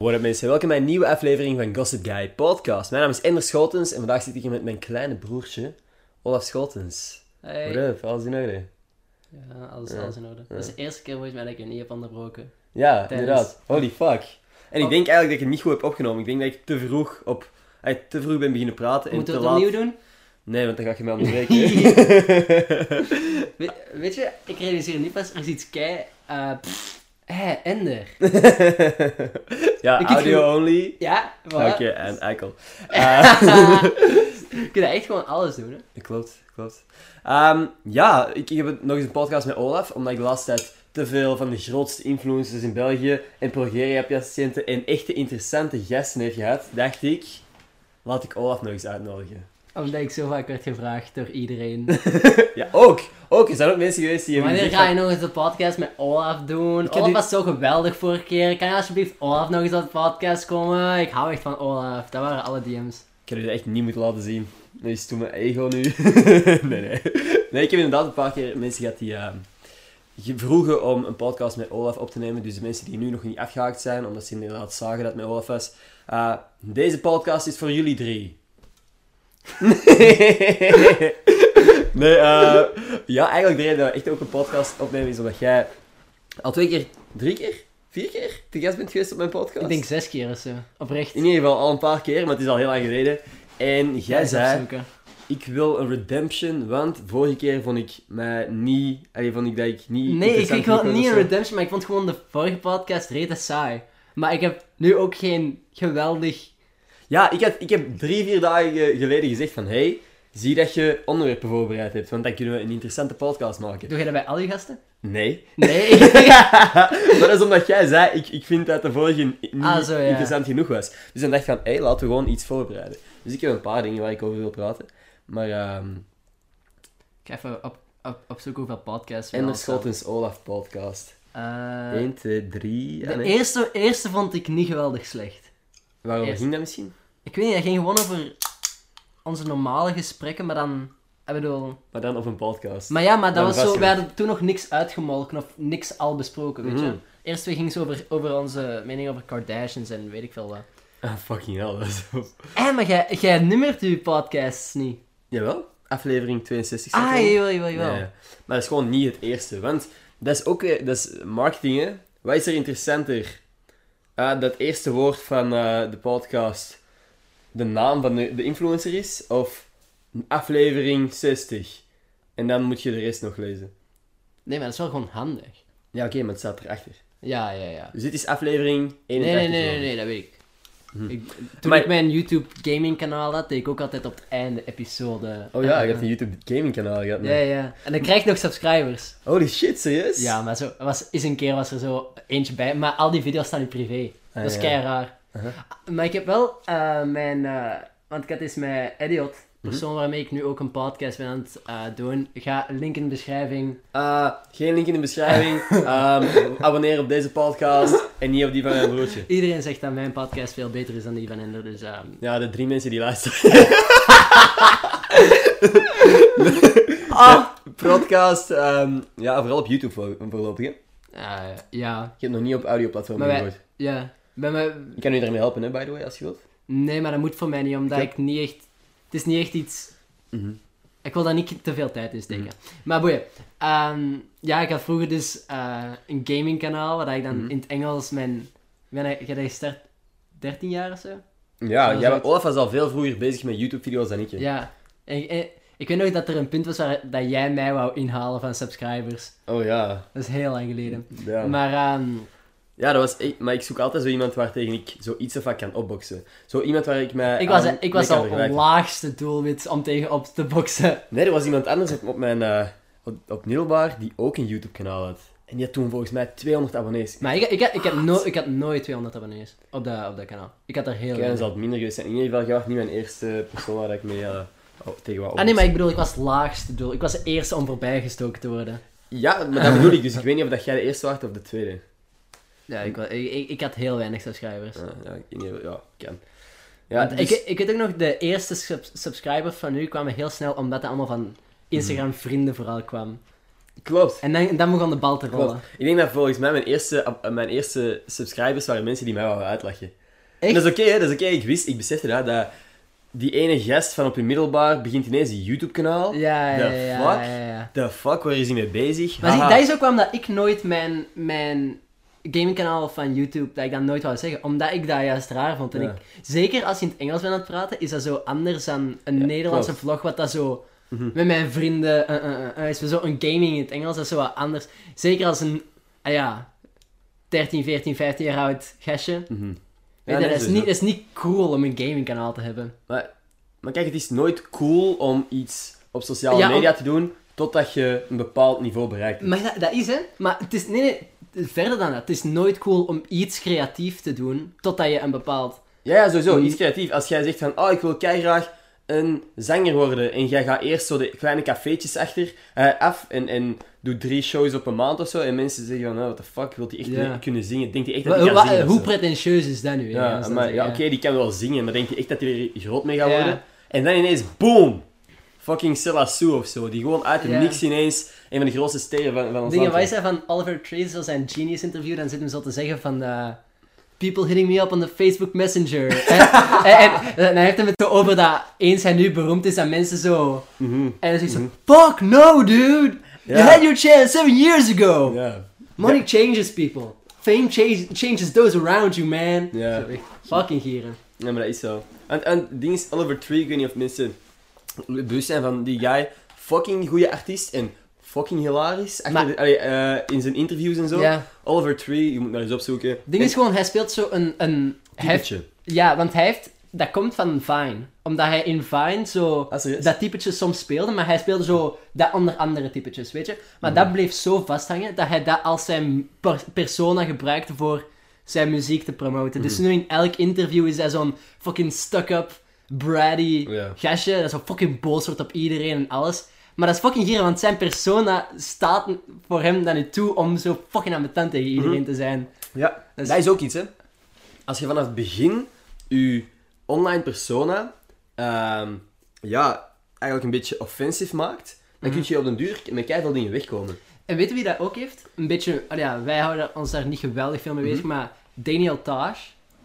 What up mensen, welkom bij een nieuwe aflevering van Gossip Guy Podcast. Mijn naam is Ender Schotens en vandaag zit ik hier met mijn kleine broertje, Olaf Schotens. Hey. What up, alles in orde? Ja, alles, alles in orde. Dat is de eerste keer volgens mij dat ik je niet heb onderbroken. Ja, Tijdens- inderdaad. Holy fuck. En ik Oh. denk eigenlijk dat ik het niet goed heb opgenomen. Ik denk dat ik te vroeg op... eh, te vroeg ben beginnen praten en Moeten te we het laat... opnieuw doen? Nee, want dan ga je mij onderbreken. We- weet je, ik realiseer niet pas, er is iets kei... pff, hé, Ender. ja, Ik- audio only. Ja, Oké, voilà. en eikel. Eh, Je kunt echt gewoon alles doen, hè. Klopt, klopt. Ehm, ja, ik, ik heb nog eens een podcast met Olaf, omdat ik de laatste tijd te veel van de grootste influencers in België en progeria-patiënten en echte interessante gasten heb gehad, dacht ik, laat ik Olaf nog eens uitnodigen. Omdat ik zo vaak werd gevraagd door iedereen. Ja, ook. Ook, er zijn ook mensen geweest die Wanneer ga je nog eens de podcast met Olaf doen? Olaf die- was zo geweldig vorige keer. Kan je alsjeblieft Olaf nog eens op de podcast komen? Ik hou echt van Olaf. Dat waren alle DM's. Ik heb jullie echt niet moeten laten zien. Nu is toen mijn ego nu. nee, nee. Nee, ik heb inderdaad een paar keer mensen gehad die ehm, ge- vroegen om een podcast met Olaf op te nemen. Dus de mensen die nu nog niet afgehaakt zijn, omdat ze inderdaad zagen dat het met Olaf was. Eh, deze podcast is voor jullie drie. nee, eh, ja, eigenlijk de reden dat we echt ook een podcast opnemen is omdat jij al twee keer, drie keer, vier keer te gast bent geweest op mijn podcast. Ik denk zes keer of zo. Oprecht. In ieder geval al een paar keer, maar het is al heel lang geleden. En jij zei, ik wil een redemption, want vorige keer vond ik mij niet... Allee, vond ik dat ik niet Nee, ik, ik wil niet een redemption, maar ik vond gewoon de vorige podcast rete saai. Maar ik heb nu ook geen geweldig... Ja, ik, had, ik heb drie, vier dagen ge- geleden gezegd van... Hey, zie dat je onderwerpen voorbereid hebt, want dan kunnen we een interessante podcast maken. Doe je dat bij al je gasten? Nee. Nee. maar dat is omdat jij zei, ik, ik vind dat de vorige niet Ah, zo, ja. interessant genoeg was. Dus dan dacht ik van, hé, hey, laten we gewoon iets voorbereiden. Dus ik heb een paar dingen waar ik over wil praten. Maar, ehm ik ga even op, op, opzoeken hoeveel podcasts we en de. Schotens Olaf podcast. Eh, 1, 2, 3... de eerste, eerste vond ik niet geweldig slecht. Eerst. ging dat misschien? Ik weet niet, dat ging gewoon over onze normale gesprekken, maar dan... Ik bedoel... Maar dan op een podcast. Maar ja, maar dat Dan was zo... We hadden toen nog niks uitgemolken of niks al besproken, weet je. Mhm. Eerst we gingen zo over, over onze mening over Kardashians en weet ik veel wat. Ah, fucking hell. Dat is zo... Hé, maar jij, jij nummert je podcasts niet. Jawel, aflevering 62. staat Ah, jawel, jawel, jawel. Ja, ja. Maar dat is gewoon niet het eerste. Want dat is ook weer... Dat is marketing, hè. Wat is er interessanter? Ah, dat eerste woord van eh, de podcast de naam van de, de influencer is? Of aflevering 60? En dan moet je de rest nog lezen. Nee, maar dat is wel gewoon handig. Ja, oké, maar het staat erachter. Ja, ja, ja. Dus dit is aflevering 81. Nee, nee, nee, nee, ik. dat weet ik. ik toen Maar- ik mijn YouTube gaming kanaal had, deed ik ook altijd op het einde episode. Oh ja, je Eh, hebt een YouTube gaming kanaal gehad. Ja, ja. En dan krijg je nog subscribers. Holy shit, serieus? Ja, maar zo, er was, eens een keer was er zo eentje bij, maar al die video's staan in privé. Ah, dat is ja. kei raar. Uh-huh. Maar ik heb wel eh, mijn, eh, want ik had eens met Ediot, Mhm. persoon waarmee ik nu ook een podcast ben aan het eh, doen. Ga link in de beschrijving. Geen link in de beschrijving. Ehm, abonneer op deze podcast en niet op die van mijn broertje. Iedereen zegt dat mijn podcast veel beter is dan die van Ender, dus ehm, Ja, de drie mensen die luisteren. Ah! Podcast, ehm, ja, vooral op YouTube voor, voorlopig. Hè? ja, Ik heb nog niet op wij- gehoord. ja. Bij mij, Ik kan u daarmee helpen, hè, by the way, als je wilt. nee, maar dat moet voor mij niet, omdat Ik ik niet echt... Het is niet echt iets... Mhm. Ik wil daar niet te veel tijd in steken. Maar boeien. Ehm, ja, ik had vroeger dus eh, een gamingkanaal, waar ik dan Mhm. in het Engels mijn... Ik ben gestart 13 jaar of zo? Ja, jij, Olaf was al veel vroeger bezig met YouTube-video's dan ik. hè. Ja. En, en- ik weet nog dat er een punt was waar dat jij mij wou inhalen van subscribers. Oh ja. Dat is heel lang geleden. Ja. Maar ehm, ja, dat was echt... Maar ik zoek altijd zo iemand waar tegen ik zoiets of wat kan opboksen. Zo iemand waar ik mij ik was, aan ik was al vergelijken. laagste doelwit om tegen op te boksen. Nee, er was iemand anders op, op mijn... eh, op, die ook een YouTube-kanaal had. En die had toen volgens mij 200 abonnees. Maar ik, ik, ik, heb no, ik had nooit 200 abonnees op dat, op dat kanaal. Ik had er heel dan weinig. zal het minder geweest zijn. In ieder geval, jij was niet mijn eerste persoon waar ik mee oh, tegen wou Ah nee, maar ik bedoel, ik was het laagste doel. Ik was de eerste om voorbijgestoken te worden. Ja, maar dat bedoel ik. Dus ik weet niet of dat jij de eerste was of de tweede. Ja, ik, ik, ik, had heel weinig subscribers. Ja, ja, ik- ja, kan. Ja, dus- ik, ik weet ook nog, de eerste sub- subscribers van u kwamen heel snel omdat het allemaal van Instagram vrienden vooral kwam. klopt. En dan, dan begon de bal te rollen. Klopt. Ik denk dat volgens mij mijn eerste, mijn eerste subscribers waren mensen die mij wouden uitlachen. En dat is oké, dat is oké. Ik wist, ik besefte dat, dat die ene gast van op je middelbaar begint ineens een YouTube-kanaal. Ja, ja, The ja, ja, fuck? ja, ja. The fuck, waar is hij mee bezig? Maar zie, dat is ook waarom dat ik nooit mijn, mijn gamingkanaal van YouTube, dat ik dat nooit wou zeggen. Omdat ik dat juist raar vond. En Ja. ik, zeker als je in het Engels bent aan het praten, is dat zo anders dan een Ja, Nederlandse klopt. vlog, wat dat zo... Mhm. Met mijn vrienden, eh, is zo een gaming in het Engels, dat is zo wat anders. Zeker als een, ah ja, 13, 14, 15 jaar oud gastje. Weet Ja, nee, dat, is sowieso. niet, dat is niet cool om een gamingkanaal te hebben. Maar, maar kijk, het is nooit cool om iets op sociale om- media te doen totdat je een bepaald niveau bereikt. Maar dat, dat is hè. Maar het is, nee, nee, verder dan dat. Het is nooit cool om iets creatief te doen totdat je een bepaald... Ja, ja, sowieso. Mm. Iets creatief. Als jij zegt van, oh, ik wil graag een zanger worden. En jij gaat eerst zo de kleine cafeetjes achter, eh, af en, en doet drie shows op een maand of zo. En mensen zeggen van, oh, what the fuck, wil hij echt Ja. kunnen zingen? Denkt hij echt dat hij zingen? hoe zo? pretentieus is dat nu? Ja, maar ja, oké, die kan wel zingen, maar denkt hij echt dat hij er groot mee gaat worden? En dan ineens, boom! Fucking Silla Sue of zo. Die gewoon uit de Ja. niks ineens een van de grootste sterren van, van ons Dingen, land wij is. zijn van Oliver Tree, zo zijn Genius interview, dan zit hem zo te zeggen van... eh, People hitting me up on the Facebook Messenger. en, en, en, en hij heeft hem het zo over dat eens hij nu beroemd is, dat mensen zo... Mhm. En dan zegt ze, fuck no, dude! You had your chance seven years ago! Ja. Money changes people. Fame change, changes those around you, man. Ja. Fucking gieren. Ja, maar dat is zo. En, en het ding is, Oliver Tree, ik weet niet of mensen bewust zijn van die guy. Fucking goede artiest en fucking hilarisch. Achter Maar- de- allee, eh, in zijn interviews en zo. Ja. Oliver Tree, je moet maar eens opzoeken. Het ding is gewoon, hij speelt zo een... een hij ja, want hij heeft... Dat komt van Vine. Omdat hij in Vine zo... Ah, dat typetje soms speelde, maar hij speelde zo dat onder andere typetjes, weet je. Maar dat bleef zo vasthangen, dat hij dat als zijn per- persona gebruikte voor zijn muziek te promoten. Dus Mhm. nu in elk interview is hij zo'n fucking stuck-up, bratty Ja. gastje, dat zo fucking boos wordt op iedereen en alles. Maar dat is fucking gier, want zijn persona staat voor hem dan niet toe om zo fucking ambetant tegen iedereen Mhm. te zijn. Ja, Dat dat is- ook iets, hè. Als je vanaf het begin je online persona, ehm, ja, eigenlijk een beetje offensive maakt, dan Mhm. kun je op den duur met keiveel dingen wegkomen. En weet je wie dat ook heeft? Een beetje, ah ja, wij houden ons daar niet geweldig veel mee bezig, maar Daniel Taj.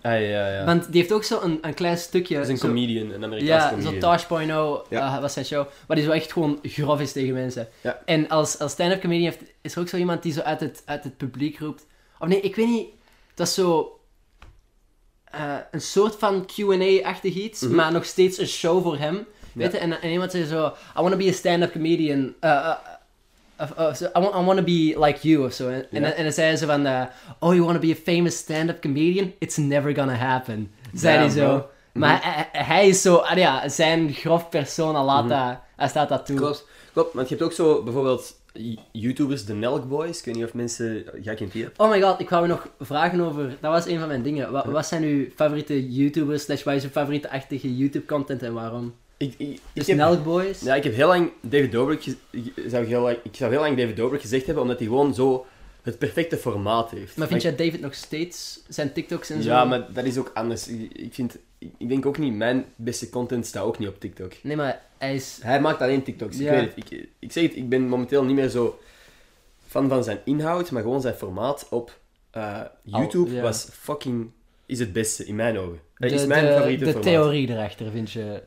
Ah, ja, ja, ja. Want die heeft ook zo een, een klein stukje. dat is een zo- comedian, een Amerikaanse Ja, comedian. zo Taj.0 Ja. eh, was zijn show. Waar die zo echt gewoon grof is tegen mensen. Ja. En als, als stand-up comedian heeft, is er ook zo iemand die zo uit het, uit het publiek roept. Of nee, ik weet niet. Dat is zo. eh, een soort van QA-achtig iets, Mhm. maar nog steeds een show voor hem. Weet je? En, en iemand zei zo: I want to be a stand-up comedian. eh, eh, of- of zo, I, want, I want to be like you of zo. En, en, dan- en dan zei ze van: eh, Oh, you want to be a famous stand-up comedian? It's never gonna happen. Zei hij zo. bro. Maar hij, hij- hij is zo, ah ja, zijn grof persona laat dat, hij staat dat toe. Klopt, klopt. Want je hebt ook zo bijvoorbeeld YouTubers, de Nelk Boys. Ik weet niet of mensen... Jij kent die? Oh my god, ik wou nog vragen over, dat was een van mijn dingen. Wat, wat zijn uw favoriete YouTubers, slash wat is uw favoriete achtige YouTube content en waarom? Ik, ik, ik heb, Nelk Boys? ja, ik heb heel lang David Dobrik... ik Zou heel lang, ik zou heel lang David Dobrik gezegd hebben, omdat hij gewoon zo het perfecte formaat heeft. Maar vind jij David nog steeds zijn TikToks en zo? Ja, maar dat is ook anders. Ik, vind... Ik, denk ook niet... Mijn beste content staat ook niet op TikTok. Nee, maar hij is... Hij maakt alleen TikToks. Ja. Ik weet het. Ik, ik zeg het, ik ben momenteel niet meer zo fan van zijn inhoud, maar gewoon zijn formaat op eh, YouTube ja. was fucking... Is het beste, in mijn ogen. Dat De, is mijn de, favoriete de formaat. theorie erachter vind je...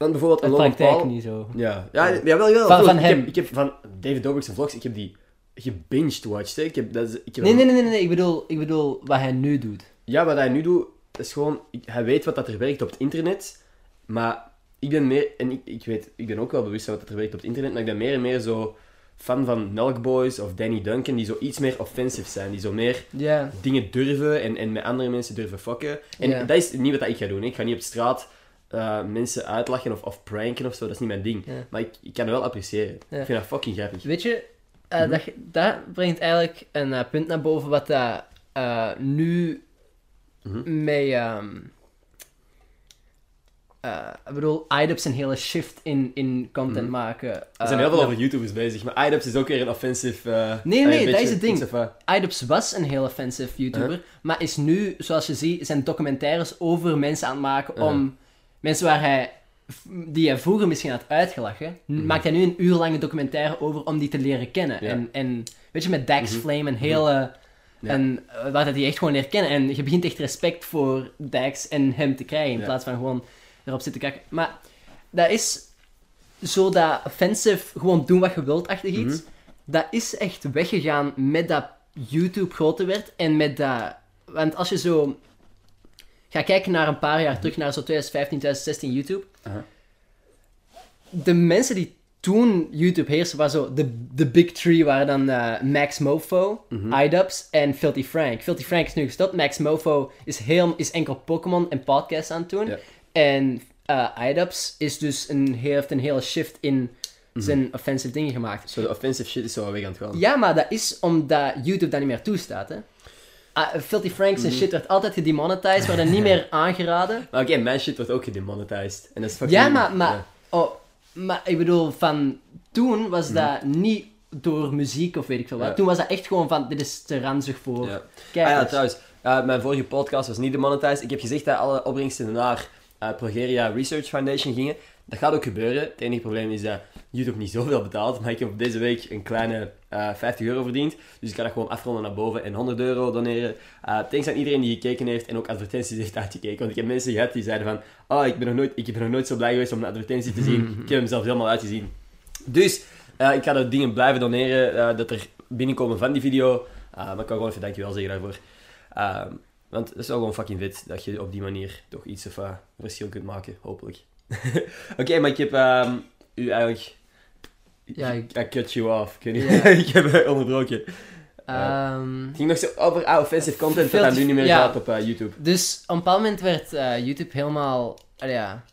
Want bijvoorbeeld een Logan Paul... niet zo. Ja, ja, ja, wel, wel. Van- ik hem. Heb, ik heb van David Dobrik's vlogs, ik heb die gebinged watched. Hè. Ik heb, dat is, ik heb Nee, nee, nee, nee, nee, ik bedoel, ik bedoel wat hij nu doet. Ja, wat hij nu doet, is gewoon... ik- hij weet wat dat er werkt op het internet, maar ik ben meer... En ik, ik weet, ik ben ook wel bewust van wat dat er werkt op het internet, maar ik ben meer en meer zo fan van Nelk Boys of Danny Duncan, die zo iets meer offensive zijn, die zo meer dingen durven en, en met andere mensen durven fucken. En dat is niet wat ik ga doen. hè. Ik ga niet op straat eh, mensen uitlachen of, of pranken of zo, dat is niet mijn ding. Ja. Maar ik, ik kan het wel appreciëren. Ja. Ik vind dat fucking grappig. Weet je, Eh, dat, dat brengt eigenlijk een eh, punt naar boven wat dat nu met... eh, ik bedoel, iDubbbz een hele shift in, in content Mhm. maken. Er zijn heel veel Uh, over YouTubers bezig, maar iDubbbz is ook weer een offensive... Nee, nee, dat is het ding. iDubbbz was een heel offensive YouTuber, maar is nu, zoals je ziet, zijn documentaires over mensen aan het maken om mensen waar hij, die hij vroeger misschien had uitgelachen, n- maakt hij nu een uur lange documentaire over om die te leren kennen. Mhm. Ja. En, en weet je, met Dax Mhm. Flame een hele... Ja. En eh, waar dat hij echt gewoon leert kennen. En je begint echt respect voor Dax en hem te krijgen, in Ja. plaats van gewoon erop zitten kijken. Maar dat is zo dat offensive, gewoon doen wat je wilt, achtig iets. Mhm. Dat is echt weggegaan met dat YouTube groter werd en met dat... Want als je zo gaat kijken naar een paar jaar terug, naar zo 2015, 2016 YouTube. De mensen die toen YouTube heersten, waren zo... De, de big three waren dan eh, Max Mofo, Mhm. iDubbbz en Filthy Frank. Filthy Frank is nu gestopt. Max Mofo is, heel, is enkel Pokémon en podcasts aan het doen. Ja. En iDubbbz is dus een, heeft een hele shift in Mhm. zijn offensive dingen gemaakt. Zo, de offensive shit is zo weg aan het gaan. Ja, maar dat is omdat YouTube dat niet meer toestaat, hè. Ah, Filthy Franks en shit werd altijd gedemonetized, werd er niet meer aangeraden. Maar oké, mijn shit wordt ook gedemonetized. En dat is fucking... Ja, maar, maar, ja. oh, maar ik bedoel, van toen was dat niet door muziek of weet ik veel wat. Ja. Toen was dat echt gewoon van, dit is te ranzig voor Ja. kijkers. Ah ja, trouwens, mijn vorige podcast was niet demonetized. Ik heb gezegd dat alle opbrengsten naar eh, Progeria Research Foundation gingen. Dat gaat ook gebeuren. Het enige probleem is dat YouTube niet zoveel betaalt. Maar ik heb deze week een kleine eh 50 euro verdiend. Dus ik kan dat gewoon afronden naar boven en 100 euro doneren. Eh thanks aan iedereen die gekeken heeft en ook advertenties heeft uitgekeken. Want ik heb mensen gehad die zeiden van... Oh, ik ben nog nooit, ik ben nog nooit zo blij geweest om een advertentie te zien. Ik heb hem zelf helemaal uitgezien. Dus eh, ik ga de dingen blijven doneren eh, dat er binnenkomen van die video. Eh, maar ik kan gewoon even dankjewel zeggen daarvoor. Want het is wel gewoon fucking vet dat je op die manier toch iets of uh, verschil kunt maken, hopelijk. Oké, maar ik heb ehm, u eigenlijk... Ja, ik- I cut you off. Ik, niet. Ik heb onderbroken. Ehm, Het ging nog zo over ah, offensive content dat nu niet meer ja. gaat op eh, YouTube. dus op een bepaald moment werd eh, YouTube helemaal, ja,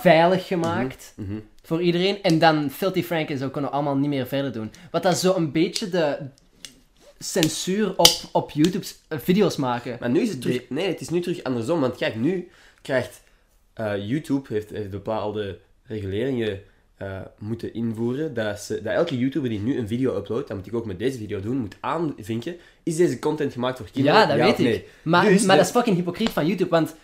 veilig gemaakt. Mhm. voor iedereen. En dan Filthy Frank en zo kunnen allemaal niet meer verder doen. Wat dat zo een beetje de censuur op, op YouTube eh, video's maken. Maar nu is het terug... Nee, het is nu terug andersom. Want kijk, nu krijgt eh, YouTube... Heeft, heeft bepaalde reguleringen eh, moeten invoeren. Dat, ze, dat elke YouTuber die nu een video uploadt, dat moet ik ook met deze video doen, moet aanvinken. Is deze content gemaakt voor kinderen? Ja, dat weet nee? ik. Maar, Dus maar dat is fucking hypocriet van YouTube, want...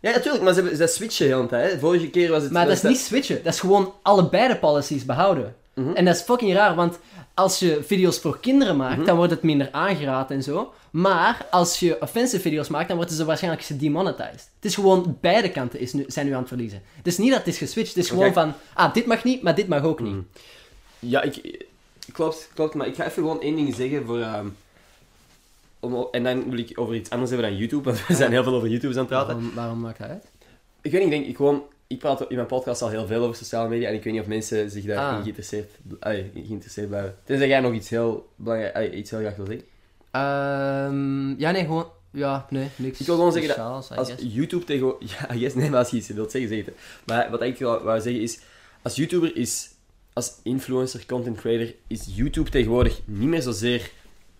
Ja, natuurlijk, maar ze, switchen heel de tijd. Hè. Vorige keer was het... Maar dat is niet switchen. Dat is gewoon allebei de policies behouden. Mhm. En dat is fucking raar, want als je video's voor kinderen maakt, Mhm. dan wordt het minder aangeraden en zo. Maar als je offensive video's maakt, dan worden ze waarschijnlijk gedemonetized. Het is gewoon, beide kanten is nu, zijn nu aan het verliezen. Het is niet dat het is geswitcht, het is gewoon van, ah, dit mag niet, maar dit mag ook niet. Mhm. Ja, ik... Klopt, klopt. Maar ik ga even gewoon één ding zeggen voor... ehm, om, en dan wil ik over iets anders hebben dan YouTube, want we zijn heel veel over YouTubers aan het praten. Waarom, waarom maakt dat uit? Ik weet niet, ik denk ik gewoon... Ik praat in mijn podcast al heel veel over sociale media en ik weet niet of mensen zich daarin Ah. geïnteresseerd, geïnteresseerd blijven. Tenzij jij nog iets heel belangrijk, iets heel graag wil zeggen. Ehm, ja, nee, gewoon... Ja, nee, niks. Ik wil gewoon zeggen dat Als. YouTube tegenwoordig... Ja, yes, nee, maar als je iets wilt zeggen, zeg het. Maar wat ik wil wou zeggen is... Als YouTuber is... Als influencer, content creator, is YouTube tegenwoordig niet meer zozeer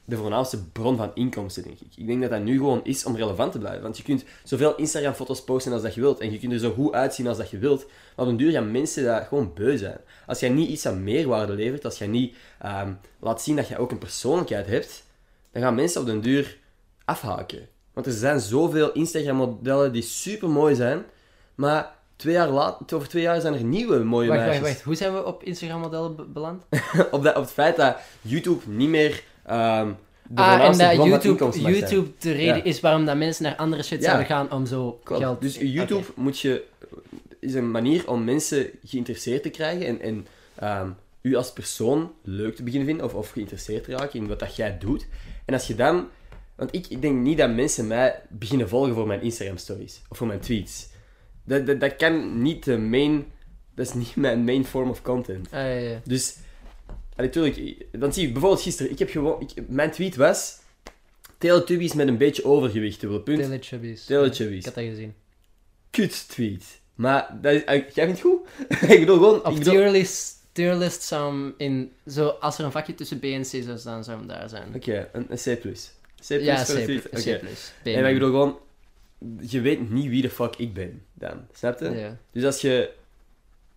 de voornaamste bron van inkomsten, denk ik. Ik denk dat dat nu gewoon is om relevant te blijven. Want je kunt zoveel Instagram-foto's posten als dat je wilt. En je kunt er zo goed uitzien als dat je wilt. Maar op een duur gaan mensen daar gewoon beu zijn. Als jij niet iets aan meerwaarde levert, als jij niet ehm, laat zien dat je ook een persoonlijkheid hebt, dan gaan mensen op den duur afhaken. Want er zijn zoveel Instagram-modellen die super mooi zijn, maar twee jaar later, over twee jaar zijn er nieuwe mooie Wacht, wacht, meisjes. wacht. Hoe zijn we op Instagram-modellen be- beland? op, dat, op het feit dat YouTube niet meer de ah, en dat YouTube. YouTube de reden Ja. is waarom dat mensen naar andere shit Ja. zouden gaan om zo Klopt. geld... Dus YouTube moet je, is een manier om mensen geïnteresseerd te krijgen en, en ehm, u als persoon leuk te beginnen vinden of, of geïnteresseerd te raken in wat dat jij doet. En als je dan... Want ik, ik denk niet dat mensen mij beginnen volgen voor mijn Instagram stories of voor mijn tweets. Dat, dat, dat kan niet de main... Dat is niet mijn main form of content. Ah, ja, ja. Dus, allee, tuurlijk, dan zie je bijvoorbeeld gisteren, ik heb gewoon, ik, mijn tweet was, Teletubbies met een beetje overgewicht, dubbele punt. Teletubbies. Teletubbies. Ik had dat gezien. Kut tweet. Maar, dat is, eh, jij vindt het goed? ik bedoel gewoon, Op bedoel, tierlist tierlist zou hem in... Zo, als er een vakje tussen B en C zou staan, zou hem daar zijn. Oké, een, een C+. C+, ja, voor C, tweet? C+. Plus. Maar ik bedoel gewoon... Je weet niet wie de fuck ik ben, dan. Snap je? Ja. Dus als je...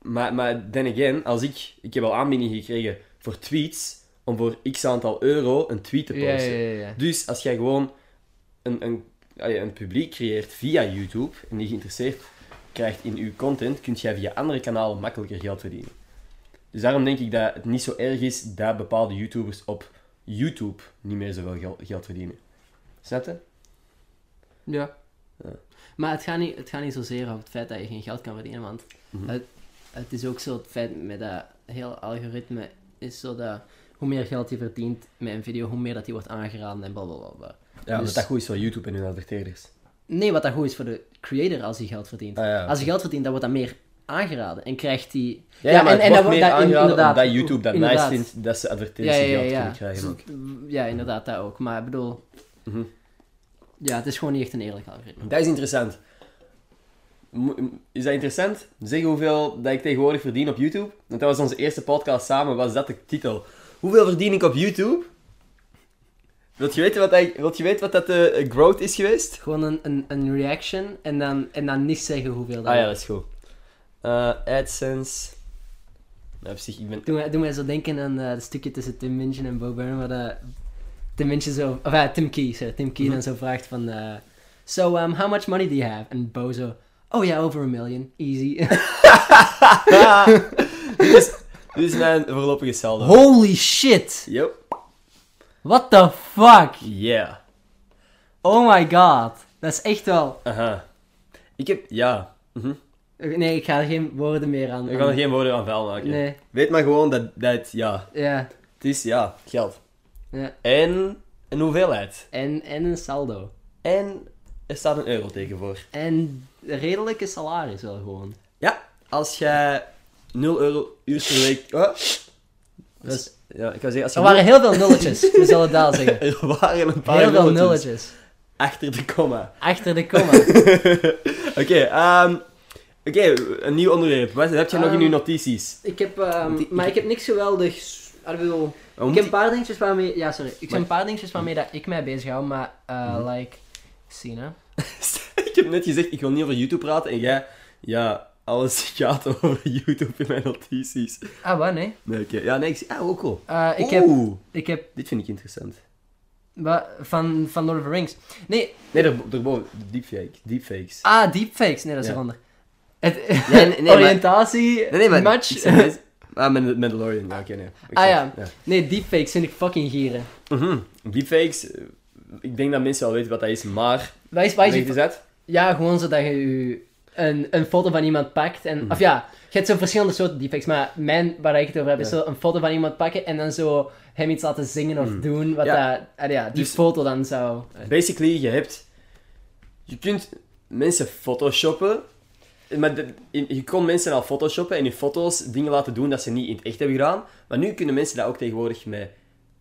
Maar, maar then again, als ik... Ik heb al aanbiedingen gekregen voor tweets, om voor x aantal euro een tweet te posten. ja, ja, ja. Dus als jij gewoon een, een, een publiek creëert via YouTube, en die geïnteresseerd krijgt in uw content, kun jij via andere kanalen makkelijker geld verdienen. Dus daarom denk ik dat het niet zo erg is dat bepaalde YouTubers op YouTube niet meer zoveel gel- geld verdienen. Snap je? Ja. Ja. Maar het gaat, niet, het gaat niet zozeer over het feit dat je geen geld kan verdienen, want Mhm. het, het is ook zo het feit met dat hele algoritme is zo dat hoe meer geld je verdient met een video, hoe meer dat die wordt aangeraden en blablabla. Ja, Dus- dat dat goed is voor YouTube en hun adverteerders. Nee, wat dat goed is voor de creator als hij geld verdient. Ah, ja, Als hij geld verdient, dan wordt dat meer aangeraden en krijgt hij... Ja, ja, maar het wordt meer dat aangeraden inderdaad- omdat YouTube dat inderdaad. nice vindt dat ze Ja, advertenties ja, ja, geld ja. kunnen krijgen ook. Ja, inderdaad, dat ook. Maar ik bedoel... Mhm. Ja, het is gewoon niet echt een eerlijk algoritme. Dat is interessant. Is dat interessant? Zeg hoeveel dat ik tegenwoordig verdien op YouTube. Want dat was onze eerste podcast samen, was dat de titel. Hoeveel verdien ik op YouTube? Wilt je weten wat, wilt je weten wat dat de eh, growth is geweest? Gewoon een, een, een reaction en dan, en dan niet zeggen hoeveel dat Ah ja, dat is goed. Eh, AdSense. Nou, op zich, ik ben... Doe mij, doe mij zo denken aan eh, het stukje tussen Tim Minchin en Bo Burnham, waar Tim Minchin zo... Of Tim Key, sorry. Tim Key Mhm. dan zo vraagt van... so, um, how much money do you have? En Bo zo... Oh ja, over a million. Easy. dit, is, dit is mijn voorlopige saldo. Holy shit! Yep. What the fuck? Yeah. Oh my god. Dat is echt wel... Aha. Ik heb... Ja. Mhm. Nee, ik ga er geen woorden meer aan... Ik kan er geen woorden aan vuil maken. Nee, Weet maar gewoon dat, dat het... Ja. ja. Het is, ja, geld. ja. En een hoeveelheid. En, en een saldo. En er staat een euro tegen voor. En redelijke salaris wel gewoon. Ja, als jij 0 euro uur per week... Oh. Dus, Ja, ik zeggen, als je er waren heel veel nulletjes, we zullen daar zeggen. er waren een paar Heel veel nulletjes nulletjes. achter de komma. Achter de komma. Oké, ehm, oké, een nieuw onderwerp. Wat heb je nog in Ehm, je notities? Ik heb, ehm, maar ik heb niks geweldigs. ah, ik bedoel, Oh, ik heb een paar dingetjes waarmee. Ja, sorry. Ik heb een paar dingetjes waarmee dat ik mij bezig hou, maar eh Mhm. like. Sina. ik heb net gezegd, ik wil niet over YouTube praten. En jij, ja, alles gaat over YouTube in mijn notities. Ah, wat? Nee. Nee, oké. Ja, nee, ik zie... Ah, ook cool. Eh, ik, heb, Oeh, ik heb. dit vind ik interessant. Wat, van, van Lord of the Rings. Nee. Nee, daar- daarboven. Deepfake. Deepfakes. Ah, deepfakes. Nee, dat is Ja. eronder. Het, Nee, nee, nee, maar-. Nee, nee, match. zeg Ah, Mandalorian. Ja, oké, nee. Ik Ah, zeg- ja. Nee, deepfakes vind ik fucking gieren. Mhm. Deepfakes, eh, ik denk dat mensen wel weten wat dat is, maar... Wat is, wat is uit. Ja, gewoon zodat je je een, een foto van iemand pakt. En, Mhm. Of ja, je hebt zo verschillende soorten deepfakes. Maar mijn, waar ik het over heb, is zo een foto van iemand pakken en dan zo hem iets laten zingen of Mhm. doen. Wat Ja. dat, ah, ja, die Dus- foto dan zou... Basically, je hebt... Je kunt mensen photoshoppen, maar de- je kon mensen al photoshoppen en in foto's dingen laten doen dat ze niet in het echt hebben gedaan. Maar nu kunnen mensen dat ook tegenwoordig met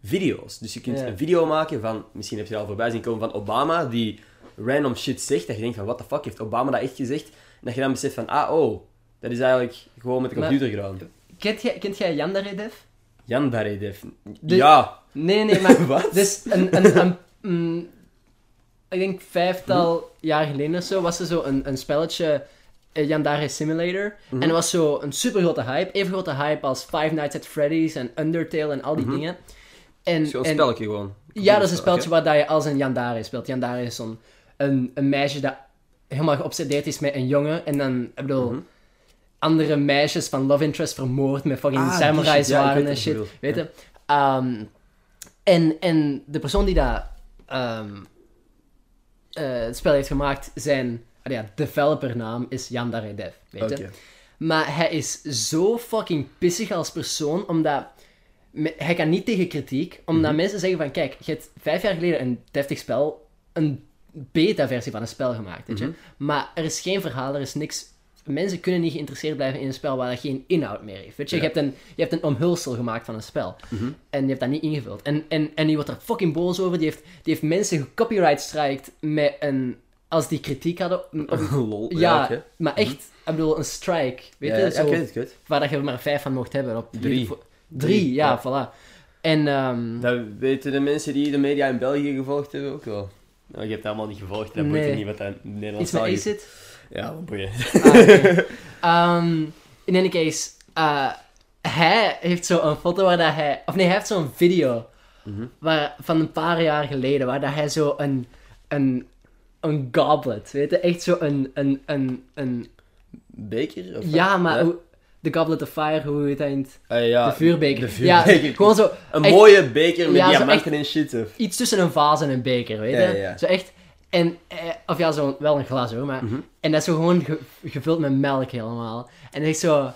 video's. Dus je kunt Ja. een video maken van, misschien heb je al voorbij zien komen, van Obama, die random shit zegt. Dat je denkt van, what the fuck, heeft Obama dat echt gezegd? En dat je dan beseft van, ah, oh, dat is eigenlijk gewoon met de computer gedaan. Kent jij, kent jij Jan Daredev? Jan Ja. Nee, nee, maar... Wat? Dus een... een, een mm, ik denk vijftal jaar geleden of zo was er zo een, een spelletje... eh, Yandere Simulator. Mhm. En dat was zo een super grote hype. Even grote hype als Five Nights at Freddy's en Undertale en al die Mhm. dingen. En, Zo'n spelletje gewoon. Ja, dat is een spelletje waar dat je als een Yandere speelt. Yandere is zo'n een, een meisje dat helemaal geobsedeerd is met een jongen. En dan, ik bedoel, Mhm. andere meisjes van love interest vermoord met fucking Ah, samurai. Ja, en shit. Weet je? Ehm, en, en de persoon die dat ehm, eh, het spel heeft gemaakt, zijn ah ja, developernaam is Yandere Dev. Weet je? Maar hij is zo fucking pissig als persoon, omdat hij kan niet tegen kritiek, omdat Mhm. mensen zeggen van, kijk, je hebt vijf jaar geleden een deftig spel, een beta-versie van een spel gemaakt, weet je. Mhm. Maar er is geen verhaal, er is niks... Mensen kunnen niet geïnteresseerd blijven in een spel waar dat geen inhoud meer heeft, weet je. Ja. Je, hebt een, je hebt een omhulsel gemaakt van een spel. Mhm. En je hebt dat niet ingevuld. En, en, en die wordt er fucking boos over. Die heeft, die heeft mensen gecopyright strikt met een, als die kritiek hadden... op- Lol. ja, oké. maar echt, ik bedoel, een strike. Weet Ja, je, ja, zo, ik weet het, ik weet waar dat je er maar vijf van mocht hebben. Op Drie. Drie, ja, voilà. En, ehm, Dat weten de mensen die de media in België gevolgd hebben ook wel. Nou, je hebt het allemaal niet gevolgd, dat Nee. je niet wat dat Nederlands iets met taal is. ACID? Ja, wat boeien. Ah. Ehm, in any case, eh, hij heeft zo een foto waar dat hij... Of nee, hij heeft zo'n video Mhm. waar, van een paar jaar geleden, waar dat hij zo een... een een goblet, weet je? Echt zo een... een, een, een Beker? Of ja, maar... Ja? De Goblet of Fire, hoe heet in het... Ah, ja, de vuurbeker. De vuurbeker. Ja, gewoon zo... een echt mooie beker met Ja, diamanten en shit. Of... iets tussen een vaas en een beker, weet je? Ja. Zo echt... En, eh, of ja, zo, wel een glas hoor, maar... Mhm. En dat is zo gewoon ge- gevuld met melk helemaal. En echt zo...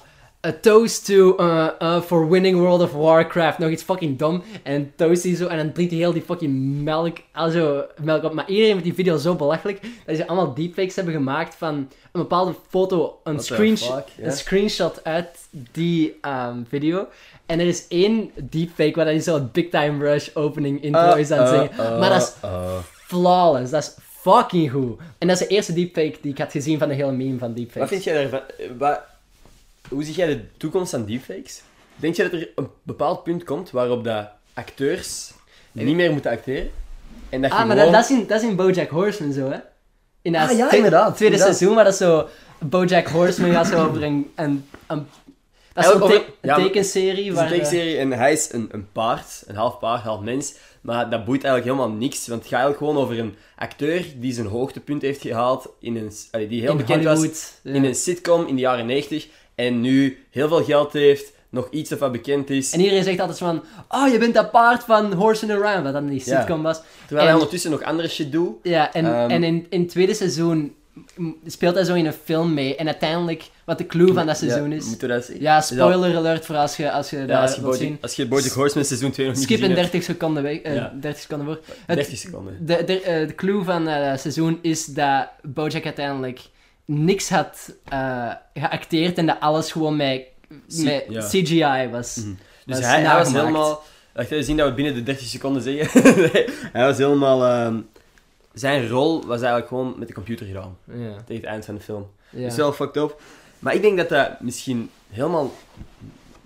A toast to, uh, uh, for winning World of Warcraft. Nog iets fucking dom. En toast hij zo, en dan drinkt hij heel die fucking melk, also, melk op. Maar iedereen vindt die video zo belachelijk, dat ze allemaal deepfakes hebben gemaakt van een bepaalde foto, een, screenshot, fuck, een screenshot uit die ehm, video. En er is één deepfake waar hij zo het Big Time Rush opening intro Uh, is aan het uh, zingen. maar dat is flawless. Dat is fucking goed. En dat is de eerste deepfake die ik had gezien van de hele meme van deepfakes. Wat vind jij daarvan? Hoe zie jij de toekomst van deepfakes? Denk je dat er een bepaald punt komt waarop dat acteurs niet meer moeten acteren? En dat Ah, maar dat, dat, is in, dat is in Bojack Horseman zo, hè? In dat Ah, ja, inderdaad, tweede inderdaad. seizoen, maar dat is zo... Bojack Horseman gaat zo over een... een, een dat is te- een ja, maar- tekenserie Het is een eh, tekenserie en hij is een, een paard, een half paard, half mens. Maar dat boeit eigenlijk helemaal niks, want het gaat eigenlijk gewoon over een acteur die zijn hoogtepunt heeft gehaald in een... die heel in bekend was ja. in een sitcom in de jaren 90 en nu heel veel geld heeft, nog iets of wat bekend is. En iedereen zegt altijd van... Oh, je bent dat paard van Horse and Around, wat dan die Ja. sitcom was. Terwijl hij en- ondertussen nog andere shit doet. Ja, en, Ehm. en in, in het tweede seizoen speelt hij zo in een film mee. En uiteindelijk, wat de clue van dat seizoen Ja, is... Moeten we dat zeggen? Ja, dat- spoiler alert voor als je, als je Ja, dat als je wilt zien. als je Bojack Horseman seizoen 2 nog niet Skip in gezien hebt. 30 seconden weg. eh, Ja. 30 seconden voor. Het- 30 seconden. De, de, eh, de clue van eh, het seizoen is dat Bojack uiteindelijk niks had eh, geacteerd en dat alles gewoon met, met ja. CGI was. Mhm. Dus was hij, hij was helemaal... Wacht, we zien dat we binnen de 30 seconden zeggen. Nee, hij was helemaal... ehm, zijn rol was eigenlijk gewoon met de computer gedaan. Tegen het eind van de film. Dat is wel fucked up. Maar ik denk dat dat misschien helemaal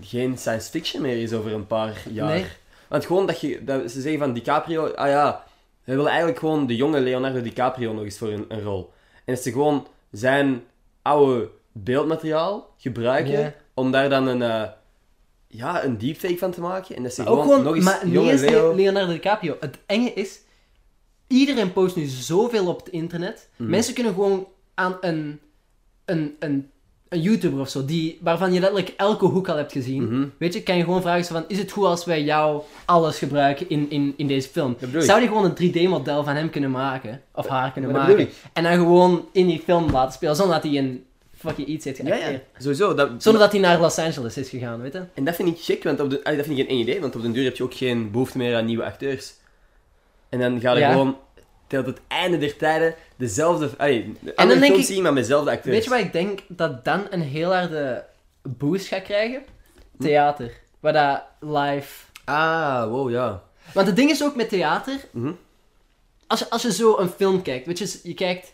geen science fiction meer is over een paar jaar. Nee. Want gewoon dat, je, dat ze zeggen van DiCaprio, ah ja, we willen eigenlijk gewoon de jonge Leonardo DiCaprio nog eens voor een, een rol. En dat ze gewoon zijn oude beeldmateriaal gebruiken om daar dan een, eh, ja, een deepfake van te maken. En dat ook gewoon, gewoon, nog eens maar niet jonge eens Leo... Leonardo DiCaprio. Het enge is, iedereen post nu zoveel op het internet. Mhm. Mensen kunnen gewoon aan een, een, een, een YouTuber of zo, die, waarvan je letterlijk elke hoek al hebt gezien. Mhm. Weet je, kan je gewoon vragen van, is het goed als wij jou alles gebruiken in, in, in deze film? Zou die gewoon een 3D-model van hem kunnen maken? Of haar kunnen dat maken? En dan gewoon in die film laten spelen, zonder dat hij een fucking iets heeft Ja, geacteerd. ja, sowieso. Dat, Zonder dat hij naar Los Angeles is gegaan, weet je? En dat vind ik gek, want op de, allee, dat vind ik geen idee, want op den duur heb je ook geen behoefte meer aan nieuwe acteurs. En dan ga je Ja. gewoon tot het einde der tijden dezelfde, allee, dan andere denk ik- zien, maar met dezelfde acteurs. Weet je wat ik denk dat dan een heel harde boost gaat krijgen? Theater. Waar dat live... Ah, wow, ja. Want het ding is ook met theater, Mhm. als je, als je zo een film kijkt, weet je, je kijkt...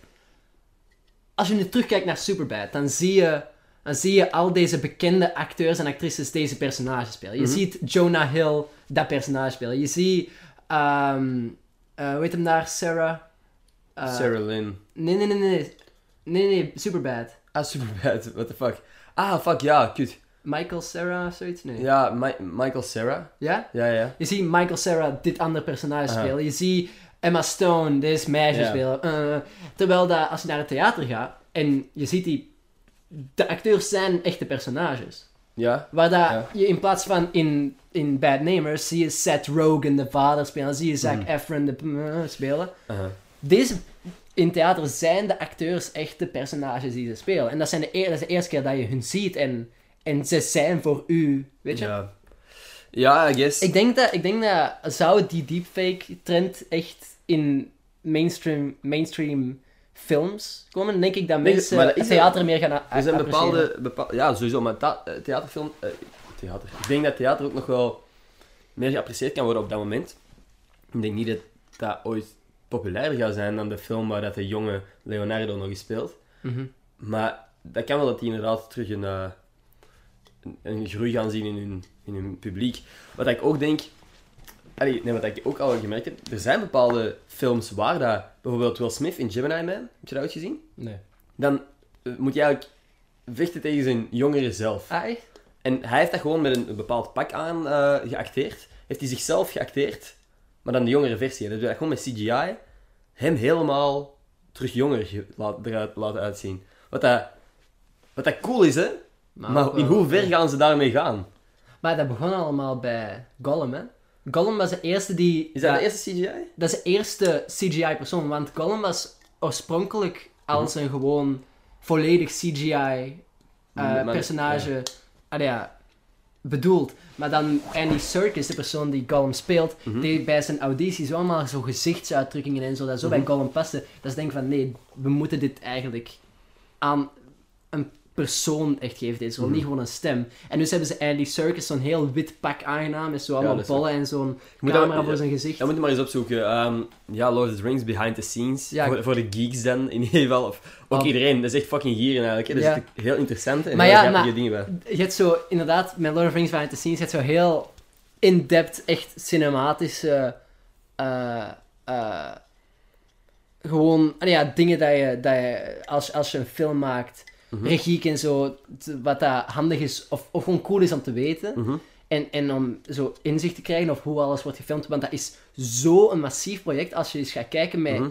Als je nu terugkijkt naar Superbad, dan zie je, dan zie je al deze bekende acteurs en actrices deze personages spelen. Je Mhm. ziet Jonah Hill dat personage spelen. Je ziet, ehm eh, hoe heet hem daar, Sarah? Eh, Sarah Lynn. Nee, nee, nee, nee. Nee, nee, Superbad. Ah, superbad, what the fuck. Ah, fuck, ja, kut. Michael Sarah of zoiets? Nee. Ja, Mi- Michael Sarah. Ja? Ja, ja. Je ziet Michael Sarah dit andere personage spelen. Je ziet Emma Stone deze meisje spelen. Eh, terwijl dat, als je naar het theater gaat en je ziet die... De acteurs zijn echte personages. Ja. Waar dat Ja. je in plaats van in, in Bad Namers zie je Seth Rogen de vader spelen. Zie je Zac Mhm. Efron de eh, spelen. Deze... In theater zijn de acteurs echte personages die ze spelen. En dat, zijn de, dat is de eerste keer dat je hun ziet. En, en ze zijn voor u. Weet je? Ja. Ja, I guess. Ik denk dat, ik denk dat zou die deepfake trend echt in mainstream, mainstream films komen, denk ik dat Nee, mensen maar dat is theater meer gaan a- Er zijn appreciëren. bepaalde, bepaal- ja, sowieso, maar ta- eh, theaterfilm, eh, theater. Ik denk dat theater ook nog wel meer geapprecieerd kan worden op dat moment. Ik denk niet dat dat ooit populairder gaat zijn dan de film waar dat de jonge Leonardo nog eens speelt. Mhm. Maar dat kan wel dat die inderdaad terug een, eh, een, een groei gaan zien in hun, in hun publiek. Wat ik ook denk... Allee, nee, wat ik ook al gemerkt heb, er zijn bepaalde films waar dat... Bijvoorbeeld Will Smith in Gemini Man, heb je dat ooit gezien? Nee. Dan eh, moet je eigenlijk vechten tegen zijn jongere zelf. Ah, echt? En hij heeft dat gewoon met een, een bepaald pak aan eh, geacteerd. Heeft hij zichzelf geacteerd, maar dan de jongere versie. Dat doet hij gewoon met CGI. Hem helemaal terug jonger laat, eruit laten uitzien. Wat dat, wat dat cool is, hè? Maar, ook in wel- hoever gaan ze daarmee gaan? Maar dat begon allemaal bij Gollum, hè? Gollum was de eerste die... Is dat ja, de eerste CGI? Dat is de eerste CGI-persoon, want Gollum was oorspronkelijk als een gewoon volledig CGI-personage ja, bedoeld. Maar dan Andy Serkis, de persoon die Gollum speelt, Mhm. deed bij zijn auditie zo allemaal zo gezichtsuitdrukkingen en zo, dat zo Mhm. bij Gollum paste. Dat ze denken van, nee, we moeten dit eigenlijk aan een persoon echt geven, deze rol, Mhm. niet gewoon een stem. En dus hebben ze Andy Serkis zo'n heel wit pak aangedaan, met zo allemaal ballen en zo'n camera dat- voor zijn gezicht. Dat moet je maar eens opzoeken. Ehm, ja, Lord of the Rings behind the scenes. Ja. Voor, voor de geeks dan, in ieder geval. Of, ook Oh. iedereen. Dat is echt fucking gieren eigenlijk. Dat Ja. is heel interessante en Maar heel ja, maar- dingen bij. Je hebt zo, inderdaad, met Lord of the Rings Behind the Scenes, je hebt zo heel in-depth, echt cinematische, eh, eh, gewoon, ah ja, dingen dat je, dat je als, als je een film maakt, Mhm. regie en zo, wat dat handig is, of, of gewoon cool is om te weten. Mhm. En, en om zo inzicht te krijgen of hoe alles wordt gefilmd. Want dat is zo'n massief project als je eens gaat kijken met Mhm.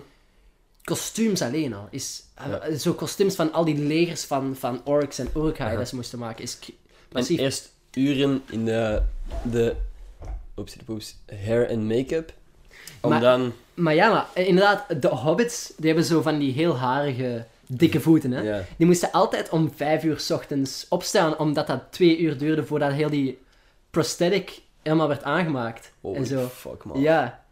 kostuums alleen al. Is, eh, Ja. Zo kostuums van al die legers van, van orks en urkhai dat ze moesten maken. Is k- En massief. eerst uren in de, de poeps, hair en make-up. Om Maar- dan... Maar ja, maar eh, inderdaad, de hobbits, die hebben zo van die heel harige, dikke voeten, hè. Ja. Die moesten altijd om vijf uur 's ochtends opstaan, omdat dat twee uur duurde voordat heel die prosthetic helemaal werd aangemaakt. Holy en zo. fuck, man. Ja.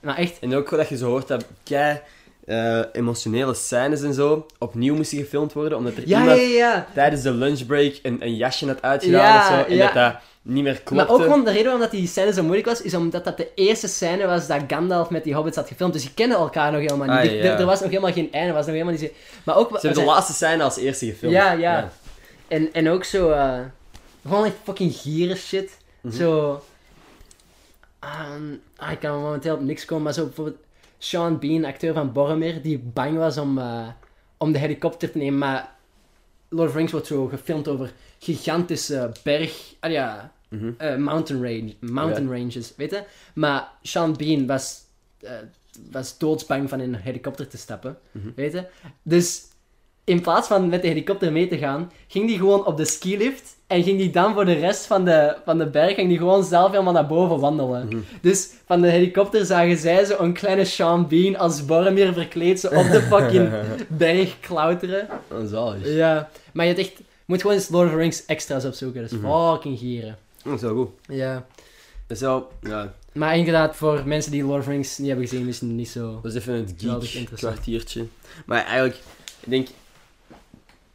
Maar echt, En ook dat je zo hoort dat kei eh, emotionele scènes en zo opnieuw moesten gefilmd worden, omdat er ja, iemand ja, tijdens de lunchbreak een, een jasje had uitgedaan of zo, en dat dat niet meer klopte. Maar ook gewoon de reden waarom dat die scène zo moeilijk was, is omdat dat de eerste scène was dat Gandalf met die hobbits had gefilmd. Dus die kennen elkaar nog helemaal niet. Ah, Er- ja. Er, was nog helemaal geen einde, was nog helemaal niet... Maar ook... Ze hebben de laatste scène als eerste gefilmd. Ja, ja. En, en ook zo... eh, gewoon fucking gieren shit. Mhm. Zo... ehm, ah, ik kan momenteel op niks komen, maar zo bijvoorbeeld... Sean Bean, acteur van Boromir, die bang was om, eh, om de helikopter te nemen, maar... Lord of the Rings wordt zo gefilmd over gigantische berg... Ah ja... Mhm. eh, mountain, range, mountain ranges, weet je? Maar Sean Bean was, eh, was doodsbang van in een helikopter te stappen, Mhm. weet je? Dus in plaats van met de helikopter mee te gaan, ging die gewoon op de skilift en ging die dan voor de rest van de, van de berg ging die gewoon zelf helemaal naar boven wandelen. Mhm. Dus van de helikopter zagen zij zo een kleine Sean Bean als Boromir verkleed zo op de fucking berg klauteren. Dat is zalig. Ja, maar je hebt echt, moet gewoon eens Lord of the Rings extra's opzoeken, dat is Mhm. fucking gieren. Dat is wel goed. Ja. Dat is wel, ja, Maar inderdaad, voor mensen die Lord of the Rings niet hebben gezien, is het niet zo... dat is even het geek kwartiertje. Maar eigenlijk, ik denk,